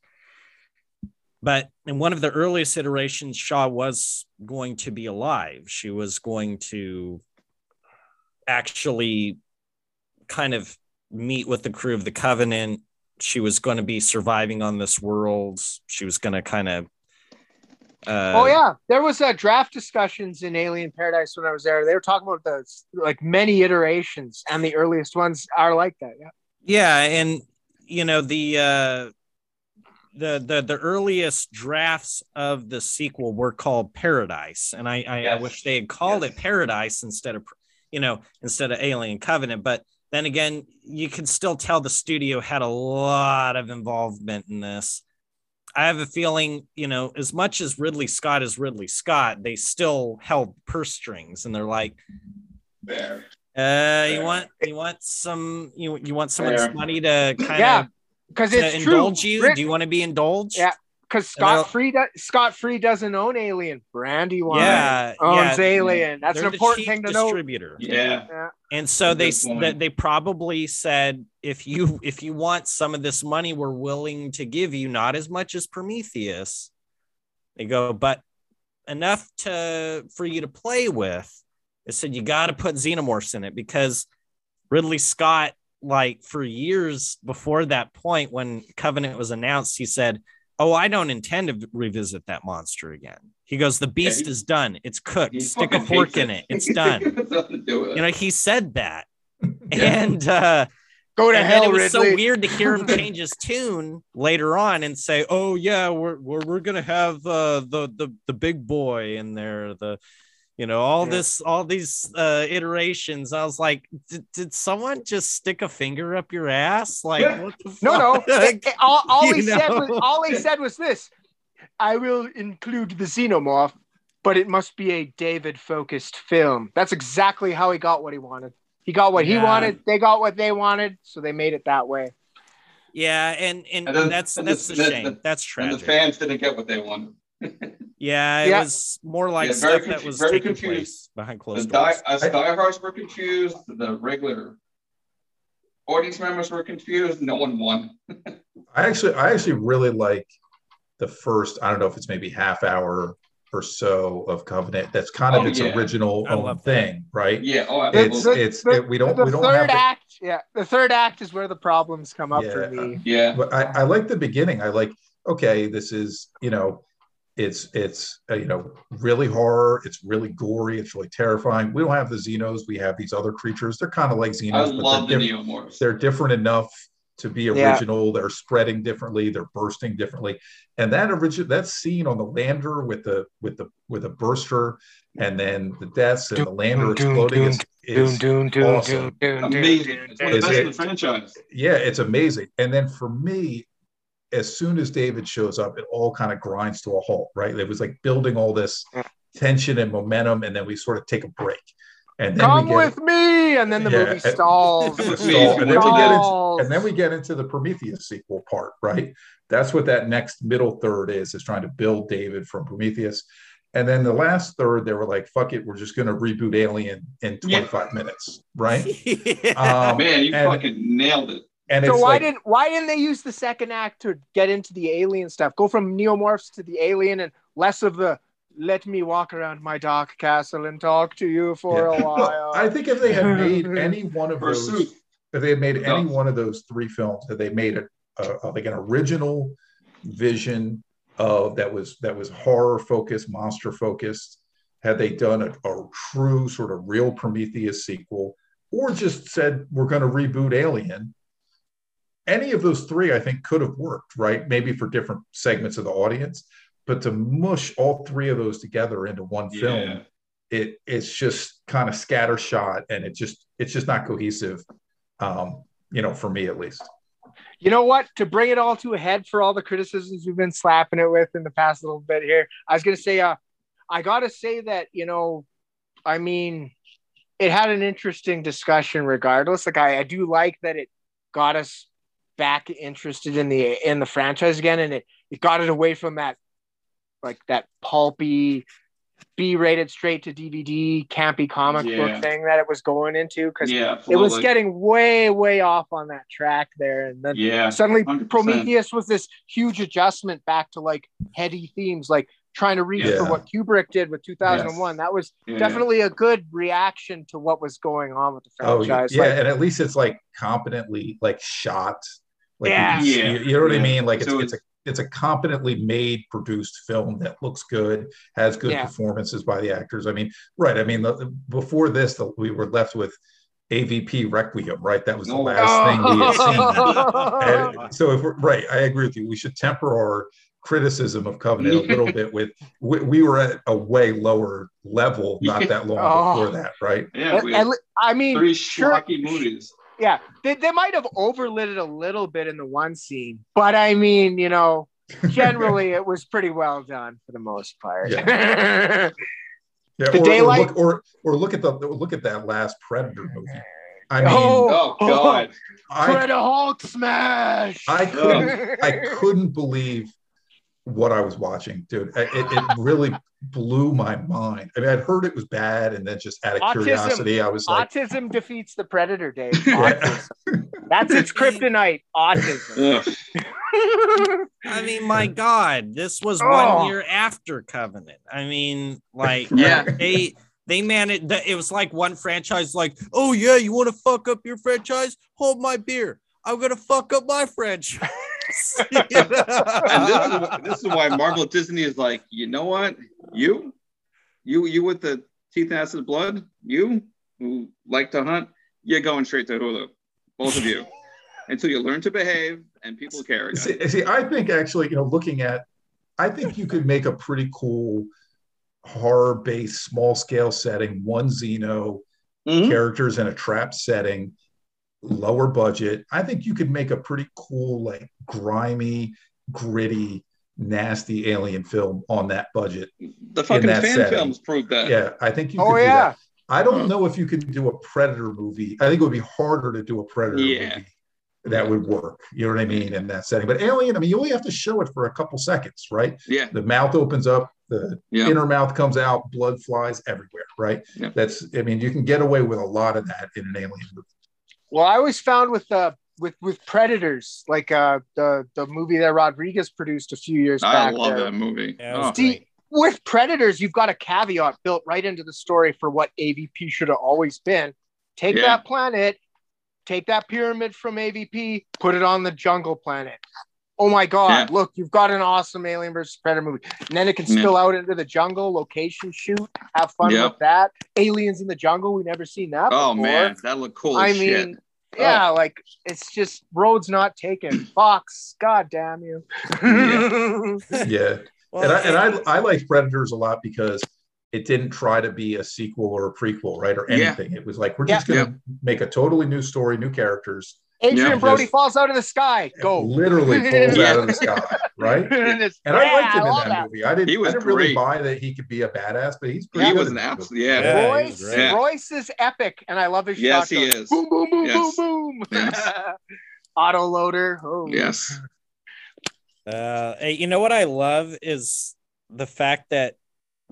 but in one of the earliest iterations, Shaw was going to be alive. She was going to actually kind of meet with the crew of the Covenant. She was going to be surviving on this world. She was going to kind of. Uh, oh yeah, there was uh, draft discussions in Alien Paradise when I was there. They were talking about those like many iterations, and the earliest ones are like that. Yeah. yeah and you know the uh the the the earliest drafts of the sequel were called paradise and i i, I wish they had called Yes. it paradise instead of you know instead of alien covenant but then again you can still tell the studio had a lot of involvement in this i have a feeling you know as much as ridley scott is ridley scott they still held purse strings and they're like There. uh, you want you want some you you want someone's Fair. money to kind Yeah, of because to it's true. indulge you? Rick- Do you want to be indulged? Yeah. because Scott Free do, Scott Free doesn't own Alien. Brandywine Yeah, owns yeah. Alien. That's They're an important thing to know. distributor. Yeah. And so they Good they probably said if you if you want some of this money, we're willing to give you not as much as Prometheus. They go, but enough to for you to play with. They said you got to put xenomorphs in it because Ridley Scott, like for years before that point when Covenant was announced, he said, "Oh, I don't intend to revisit that monster again." He goes, "The beast he- is done. It's cooked. Stick a fork in it. It's done." Do it. you know he said that and uh Go to and hell, it was Ridley. so weird to hear him change his tune later on and say oh yeah we're we're, we're gonna have uh the the the big boy in there the you know all Yeah. this all these uh iterations i was like did, did someone just stick a finger up your ass like Yeah. what the No, no. fuck? It- it- all, all he You said was all he said was this: "I will include the xenomorph, but it must be a David-focused film." That's exactly how he got what he wanted. He got what he wanted. They got what they wanted, so they made it that way. yeah and and, And then- that's and that's the- a the- shame the- that's And the fans didn't get what they wanted. Yeah it Yeah. was more like Yeah, very stuff that was very taking confused. place behind The closed die, doors us diehards were confused. The regular audience members were confused. No one won. I actually, I actually really like the first. I don't know if it's maybe half hour or so of Covenant. That's kind of Oh, its yeah. original own love that. thing, right? Yeah. Oh, It's absolutely. it's The- it, we don't the we don't third have. The, act, yeah, the third act is where the problems come up for Yeah. me. yeah. but I, I like the beginning. I like okay, this is you know, it's it's uh, you know really horror. It's really gory. It's really terrifying. We don't have the Xenos. We have these other creatures. They're kind of like Xenos, I but love they're the different. Neomorphs. they're different enough to be Yeah. original. They're spreading differently. They're bursting differently. And that original that scene on the lander with the with the with a burster and then the deaths and the lander Doom, doom, exploding is, is Doom, doom, doom, awesome. doom, doom, Amazing. It's one of the Is best in the franchise. yeah, it's amazing. And then for me, as soon as David shows up, it all kind of grinds to a halt, right? It was like building all this tension and momentum, and then we sort of take a break. And then Come get with me, and then the Yeah, movie and- stalls. With stall, me. and then we get into and then we get into the Prometheus sequel part, right? That's what that next middle third is, is trying to build David from Prometheus. And then the last third, they were like, fuck it, we're just gonna reboot Alien in 25 minutes, right? Um, Man, you and- fucking nailed it. And So it's why like, didn't why didn't they use the second act to get into the alien stuff? Go from neomorphs to the alien and less of the let me walk around my dark castle and talk to you for Yeah. a while. I think if they had made any one of those, if they had made any one of those three films, that they made a, a, a- like an original vision of that was that was horror focused, monster focused, had they done a, a true sort of real Prometheus sequel, or just said we're going to reboot Alien, any of those three I think could have worked, right? Maybe for different segments of the audience, but to mush all three of those together into one film Yeah. it it's just kind of scattershot and it just it's just not cohesive um you know for me at least you know what? To bring it all to a head for all the criticisms we've been slapping it with in the past little bit here, I was gonna say, uh, I gotta say that you know, I mean, it had an interesting discussion regardless. Like I, I do like that it got us back interested in the in the franchise again, and it it got it away from that like that pulpy B-rated straight to DVD campy comic Yeah. book thing that it was going into because Yeah. it was getting way way off on that track there, and then Yeah. suddenly 100%. Prometheus was this huge adjustment back to like heady themes, like trying to reach for what Kubrick did with 2001. That was Yeah. definitely a good reaction to what was going on with the franchise. oh yeah, franchise. yeah Like, and at least it's like competently like shot like you Yeah. can see- Yeah. you, you know what i mean like it's, So it's a it's a competently made produced film that looks good has good Yeah. performances by the actors i mean right i mean the, before this the, we were left with avp requiem right that was the Oh. last thing we had seen. And so if we're right, I agree with you. We should temper our criticism of Covenant a little bit with we, we were at a way lower level not that long Oh. before that, right? Yeah. And- We and I mean, three sure, schlocky movies. Yeah, they, they might have overlit it a little bit in the one scene, but I mean, you know, generally it was pretty well done for the most part. Yeah, The or, daylight- or look or or look at the look at that last Predator movie. I oh, mean, Oh. Oh God. I Predator Hulk smash! I couldn't I couldn't believe what I was watching, dude. It, it really blew my mind. I mean, I'd heard it was bad, and then just out of Autism. curiosity, I was like, Autism defeats the predator, Dave. Autism. That's its kryptonite. Autism. I mean, my God, this was Oh. one year after Covenant. I mean, like, Yeah. they they managed. It was like one franchise, like, oh yeah, you want to fuck up your franchise? Hold my beer. I'm gonna fuck up my franchise. You know? and this is, this is why Marvel Disney is like, you know what? You, you, you with the teeth, acid, blood. You who like to hunt, you're going straight to Hulu. Both of you, until you learn to behave and people care see, see, I think actually, you know, looking at, I think you could make a pretty cool horror-based, small-scale setting, one Xeno, Mhm. characters in a trap setting, lower budget. I think you could make a pretty cool, like grimy, gritty, nasty alien film on that budget. The fucking fan setting. films proved that. Yeah, I think you. Oh could do yeah. that. I don't hmm. know if you can do a Predator movie. I think it would be harder to do a Predator Yeah. movie that would work. You know what I mean in that setting. But Alien, I mean, you only have to show it for a couple seconds, right? Yeah. The mouth opens up, the Yeah. inner mouth comes out, blood flies everywhere, right? Yeah. That's. I mean, you can get away with a lot of that in an Alien movie. Well, I always found with the with with Predators, like uh the the movie that Rodriguez produced a few years I back. love there. that movie. Yeah, Oh. was See, with Predators, you've got a caveat built right into the story for what AVP should have always been. Take Yeah. that planet, take that pyramid from AVP, put it on the jungle planet. Oh my God, Yeah. look, you've got an awesome Alien versus Predator movie. And then it can Yeah. spill out into the jungle, location shoot, have fun Yeah. with that. Aliens in the jungle, we never seen that Oh before. man, that looked cool I as shit. mean, oh. yeah, like it's just roads not taken. Fox, god damn you. Yeah. Well, and I, and I, I like Predators a lot because it didn't try to be a sequel or a prequel, right? Or Yeah. anything. It was like, we're Yeah. just going to make a totally new story, new characters. Adrien Yeah. Brody falls out of the sky. Go. Literally falls out of the sky, right? and it's- And I liked him in love that, movie. I didn't, He was I didn't really great. buy that he could be a badass, but he's pretty he good was an that absolute movie. yeah. Yeah, Royce. Yeah. Royce is epic, and I love his Yes, he shotgun. is. Boom, boom, boom, Yes. boom, boom. Yes. Auto loader. Oh. Yes. Uh, hey, you know what I love is the fact that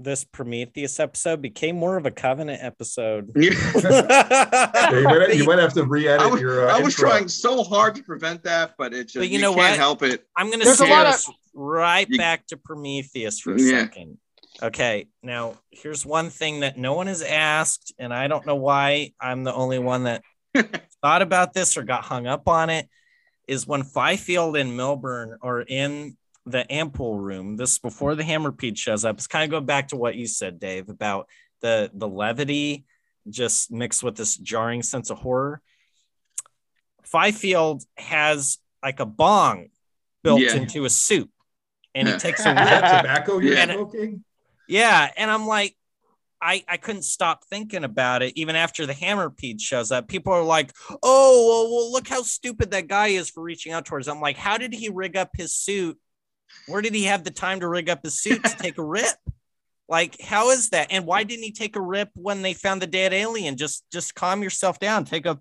this Prometheus episode became more of a Covenant episode. Yeah, you, might, you might have to re-edit was, your. Uh, I was intro. trying so hard to prevent that, but it just But you you, know can't what? help it. I'm going to There's a steer lot of- us right You- back to Prometheus for a Yeah. second. Okay, now here's one thing that no one has asked, and I don't know why I'm the only one that thought about this or got hung up on it. Is when Fifield and Milburn are in the ampule room. This before the Hammerpede shows up. It's kind of going back to what you said, Dave, about the the levity just mixed with this jarring sense of horror. Fifield has like a bong built Yeah. into a suit, and he Yeah. takes a Is that rip. tobacco you're Yeah. smoking? Yeah, and I'm like, I I couldn't stop thinking about it even after the Hammerpede shows up. People are like, "Oh, well, well, look how stupid that guy is for reaching out towards." I'm like, how did he rig up his suit? Where did he have the time to rig up his suit to take a rip? Like, how is that? And why didn't he take a rip when they found the dead alien? Just just calm yourself down. Take a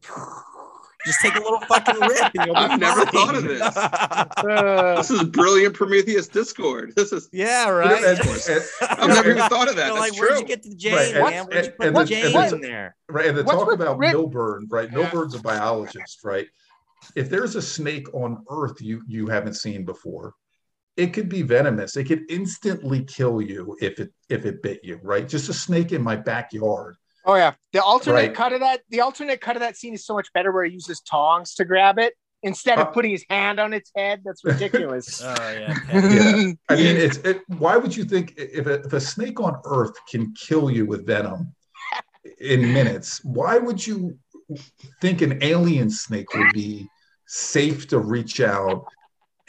just take a little fucking rip. And you'll be I've never thought of this. Uh, This is brilliant Prometheus Discord. This is yeah, right. and- and- I've never even thought of that. That's like, true. where'd you get to the Jane, Right, and- man? Where'd you and- put and the the- Jane and the- in there? Right. And the What's talk about Rick- Milburn, right? Yeah. Milburn's a biologist, right? If there's a snake on Earth you you haven't seen before, it could be venomous. It could instantly kill you if it if it bit you, right? Just a snake in my backyard. oh yeah, the alternate Right. cut of that. The alternate cut of that scene is so much better, where he uses tongs to grab it instead Uh, of putting his hand on its head. That's ridiculous. Oh yeah. Yeah. I mean, it's it, why would you think if a, if a snake on Earth can kill you with venom in minutes, why would you think an alien snake would be safe to reach out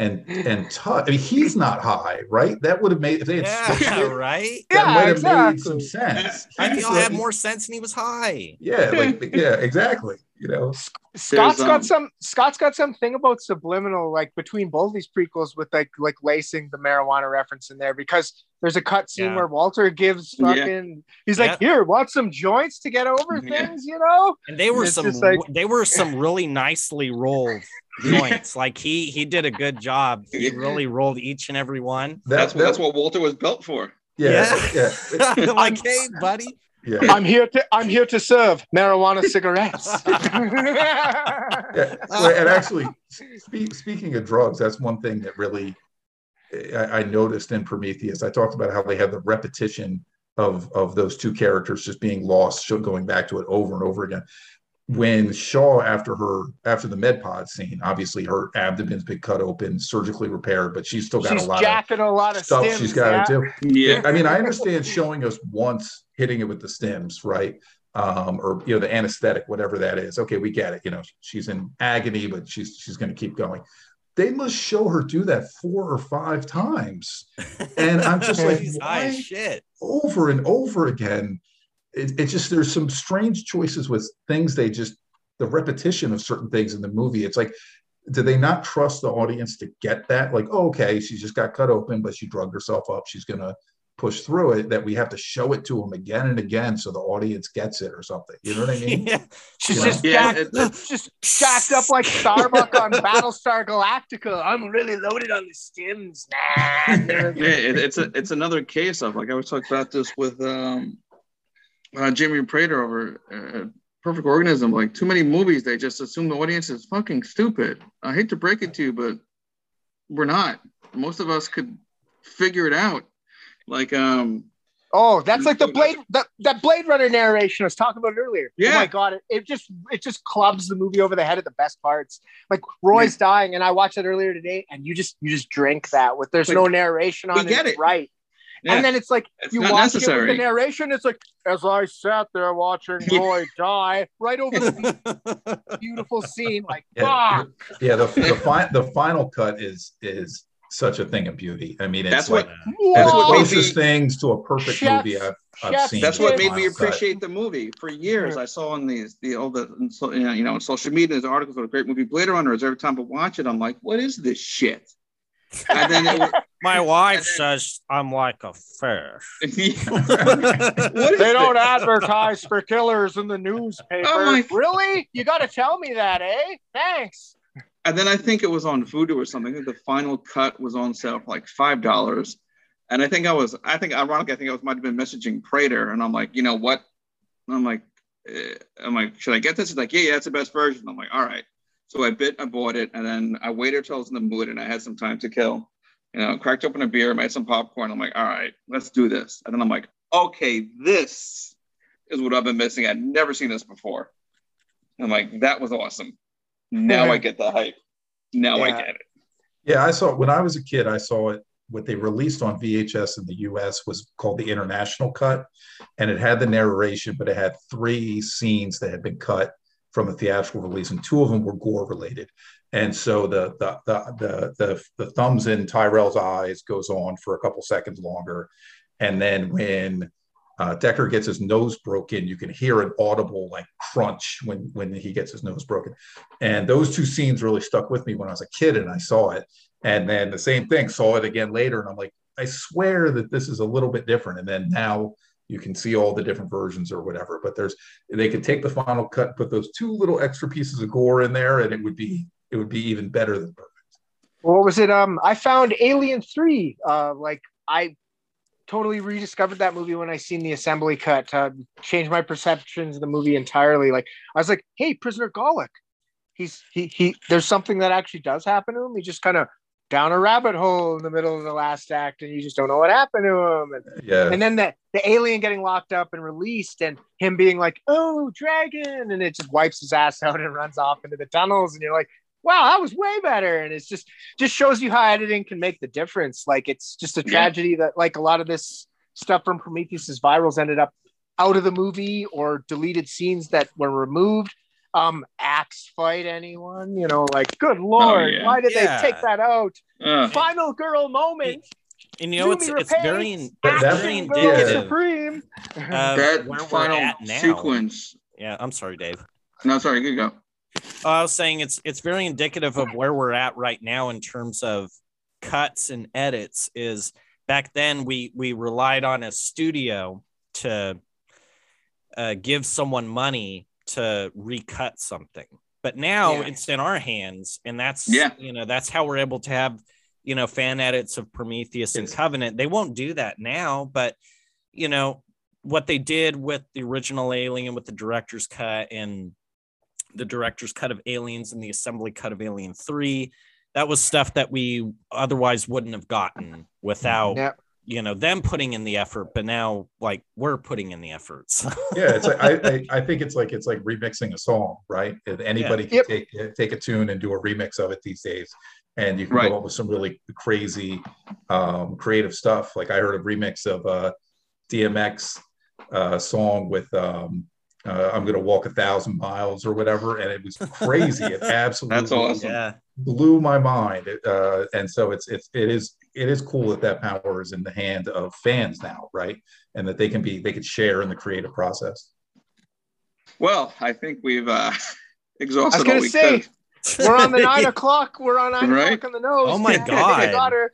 and and touch? I mean, he's not high, right? That would have made if they had switched Yeah, it, right. that Yeah, might have made some sense. I think feel had like- more sense and he was high. Yeah, like yeah, exactly. You know. Scott's um, got some. Scott's got something about subliminal, like between both these prequels, with like like lacing the marijuana reference in there because there's a cut scene Yeah. where Walter gives Yeah. fucking. He's like, Yeah. "Here, want some joints to get over Yeah. things," you know. and they were It's some like- they were some really nicely rolled joints. like he he did a good job. He really rolled each and every one. That, That's what that's what Walter was built for. Yeah, yeah, yeah. like, hey, buddy. Yeah. I'm here to. I'm here to serve marijuana cigarettes. Yeah, and actually, spe- speaking of drugs, that's one thing that really I, I noticed in Prometheus. I talked about how they have the repetition of of those two characters just being lost, so going back to it over and over again. When Shaw, after her after the med pod scene, obviously her abdomen's been cut open, surgically repaired, but she's still got She's a lot jacking a lot of of stuff stims, she's got to yeah. do. Yeah. I mean, I understand showing us once hitting it with the stims, right? Um, or you know, the anesthetic, whatever that is. Okay, we get it. You know, she's in agony, but she's she's going to keep going. They must show her do that four or five times, and I'm just like, He's high as why shit. over and over again? It, it just there's some strange choices with things. They just the repetition of certain things in the movie. It's like, do they not trust the audience to get that? Like, oh, okay, she just got cut open, but she drugged herself up. She's gonna push through it. That we have to show it to them again and again so the audience gets it or something. You know what I mean? Yeah. She's Yeah. just Yeah, jacked, it- just jacked up like Starbuck on Battlestar Galactica. I'm really loaded on the stims. Nah. yeah, it, it's a it's another case of like I was talking about this with um, uh, Jimmy Prater over uh, Perfect Organism. Like too many movies, they just assume the audience is fucking stupid. I hate to break it to you, but we're not. Most of us could figure it out. Like um, Oh, that's like the Blade that, that Blade Runner narration I was talking about earlier. Oh Yeah. my god, it, it just it just clubs the movie over the head at the best parts. Like Roy's dying, and I watched it earlier today, and you just you just drink that with there's Like, no narration on we it. it. right. yeah, And then it's like It's you not watch it with the narration, it's like as I sat there watching Roy die, right over the beautiful scene, like Yeah, fuck. yeah. The the, fi- the final cut is is such a thing of beauty. I mean, it's That's like what the That's what closest me- things to a perfect Chef's- movie I've, I've chef's seen. That's what made me final cut. appreciate the movie. For years, I saw on these the all the and so- you know, on social media there's articles about a great movie Blade Runner. Is every time I watch it, I'm like, what is this shit? And then it, My wife And then- says I'm like a fish. what is They don't this? advertise for killers in the newspaper. Oh Really? You got to tell me that, eh? Thanks. And then I think it was on Vudu or something. The final cut was on sale for like five dollars. And I think I was, I think ironically, I think I was might have been messaging Prater, and I'm like, you know what? I'm like, eh, I'm like, should I get this? He's like, yeah, yeah, it's the best version. I'm like, all right. So I bit, I bought it, and then I waited till I was in the mood, and I had some time to kill. You know, cracked open a beer, made some popcorn. I'm like, all right, let's do this. And then I'm like, okay, this is what I've been missing. I'd never seen this before. I'm like, that was awesome. Now I get the hype. Now I get it. Yeah, I saw when I was a kid. I saw it. What they released on VHS in the U.S. was called the International Cut, and it had the narration, but it had three scenes that had been cut from the theatrical release, and two of them were gore related. And so the the the the the, the thumbs in Tyrell's eyes goes on for a couple seconds longer, and then when uh, Deckard gets his nose broken, you can hear an audible like crunch when when he gets his nose broken. And those two scenes really stuck with me when I was a kid and I saw it. And then the same thing, saw it again later, and I'm like, I swear that this is a little bit different. And then now you can see all the different versions or whatever. But there's they could take the final cut, put those two little extra pieces of gore in there, and it would be it would be even better than perfect. What was it? Um, I found Alien Three. Uh, like I totally rediscovered that movie when I seen the assembly cut. Uh, changed my perceptions of the movie entirely. Like I was like, hey, Prisoner Golic. He's he he. There's something that actually does happen to him. He just kind of down a rabbit hole in the middle of the last act, and you just don't know what happened to him. And Yeah. and then the, the alien getting locked up and released and him being like oh dragon and it just wipes his ass out and runs off into the tunnels and you're like wow that was way better and it's just just shows you how editing can make the difference like it's just a Yeah. tragedy that like a lot of this stuff from prometheus's virals ended up out of the movie or deleted scenes that were removed um axe fight anyone you know like good lord yeah. why did Yeah. they take that out Uh, final girl moment And you know, it's it's very repaints, That- that- very action indicative supreme of that where we're final at now. sequence. Yeah, I'm sorry, Dave. No, sorry, you go. I was saying it's it's very indicative of where we're at right now in terms of cuts and edits. Is back then we we relied on a studio to uh, give someone money to recut something, but now Yeah. it's in our hands, and that's Yeah. you know that's how we're able to have you know fan edits of Prometheus and Covenant. They won't do that now, but you know what they did with the original Alien with the director's cut and the director's cut of Aliens and the assembly cut of Alien 3. That was stuff that we otherwise wouldn't have gotten without Yeah. you know them putting in the effort, but now like we're putting in the efforts. yeah it's like I, I i think it's like it's like remixing a song right If anybody can Yep. take take a tune and do a remix of it these days and you can Right. come up with some really crazy um creative stuff like i heard a remix of uh dmx uh song with um uh, I'm gonna walk a thousand miles or whatever, and it was crazy. It absolutely That's awesome. yeah. blew my mind. Uh, and so it's it's it is it is cool that that power is in the hand of fans now, right? And that they can be they can share in the creative process. Well, I think we've uh, I was exhausted all gonna we say could. we're on the nine o'clock. We're on nine Right? o'clock on the nose. Oh my God. I got her.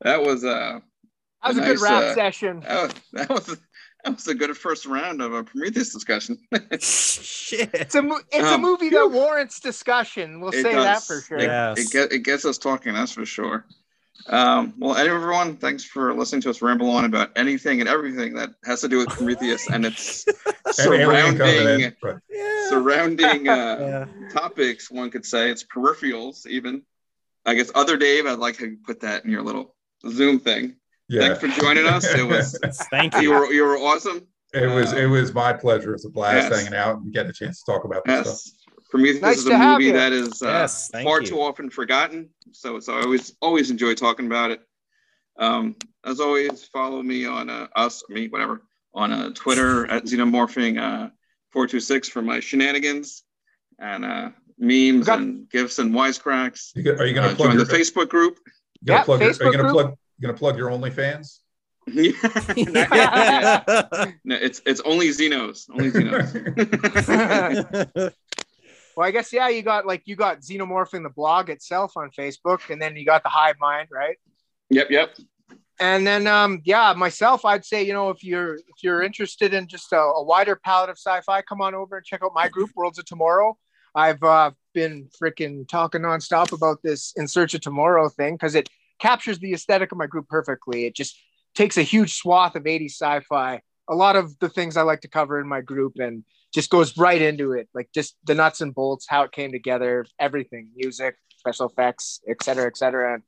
That was uh, That was a Nice, good rap uh, session. that was that was, that was a good first round of a Prometheus discussion. Shit. It's a mo- it's a Um, movie that warrants discussion. We'll It say that for sure. It, Yes. it, get, it gets us talking, that's for sure. Um, well, everyone, thanks for listening to us ramble on about anything and everything that has to do with Prometheus and its surrounding Yeah. surrounding uh, Yeah. topics. One could say it's peripherals, even. I guess other Dave, I'd like to put that in your little Zoom thing. Yeah. Thanks for joining us. It was Thank you you. were you were awesome. It was it was my pleasure. It's a blast Yes. hanging out and getting a chance to talk about this stuff. Yes. Prometheus Nice is a movie you. that is uh, Yes, far you. too often forgotten. So it's I always always enjoy talking about it. Um, as always, follow me on uh, us, me, whatever, on uh, Twitter at Xenomorphing uh, 426 for my shenanigans and uh, memes Got- and gifs and wisecracks. You go- are you going Uh, to plug join your, the Facebook group. You yeah, plug, Facebook are Facebook you going to group. plug you going to plug your OnlyFans? Yeah. Not yet, not yet. No, it's it's only Xenos, only Xenos. Well, I guess yeah, you got like you got Xenomorphing the blog itself on Facebook, and then you got the Hive Mind, right? yep, yep. And then um yeah, myself, I'd say you know if you're if you're interested in just a, a wider palette of sci-fi, come on over and check out my group, Worlds of Tomorrow. I've uh, been freaking talking nonstop about this In Search of Tomorrow thing because it captures the aesthetic of my group perfectly. It just takes a huge swath of 80s sci-fi, a lot of the things I like to cover in my group, and just goes right into it, like just the nuts and bolts, how it came together, everything, music, special effects, et cetera, et cetera. And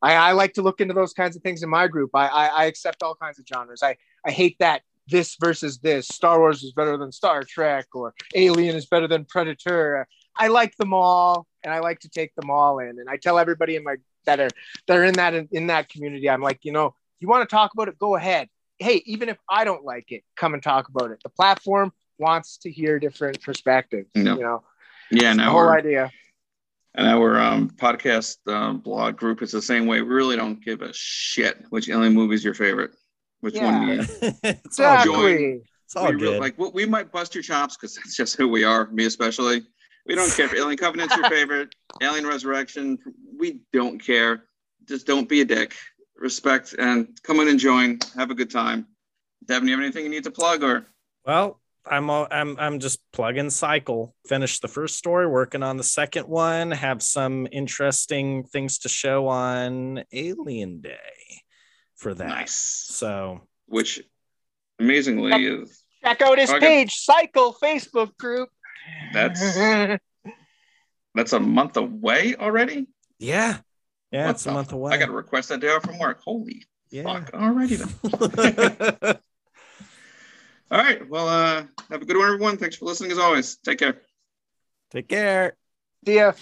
I, I like to look into those kinds of things in my group. I, I, I accept all kinds of genres. I, I hate that this versus this. Star Wars is better than Star Trek, or Alien is better than Predator. I like them all, and I like to take them all in. And I tell everybody in my that are that are in that in that community, I'm like, you know, you want to talk about it, go ahead. Hey, even if I don't like it, come and talk about it. The platform wants to hear different perspectives. No. You know, Yeah, the now whole idea. And our um, podcast um, blog group is the same way. We really don't give a shit which alien movie is your favorite. Which one Yeah. you it's Exactly. good. It's all we really, like. We, we might bust your chops because that's just who we are. Me especially. We don't care if Alien Covenant's your favorite. Alien Resurrection. We don't care. Just don't be a dick. Respect and come in and join. Have a good time. Devan, you have anything you need to plug or? Well, I'm all, I'm I'm just plugging cycle. Finished the first story, working on the second one. Have some interesting things to show on Alien Day for that. Nice. So Which amazingly is Check out his Okay. page, Cycle Facebook group. That's that's a month away already. yeah, yeah, What it's a month away. I got to request that day off from work. Holy yeah. fuck! Alrighty then. All right. Well, uh, have a good one, everyone. Thanks for listening as always. Take care. Take care. See ya.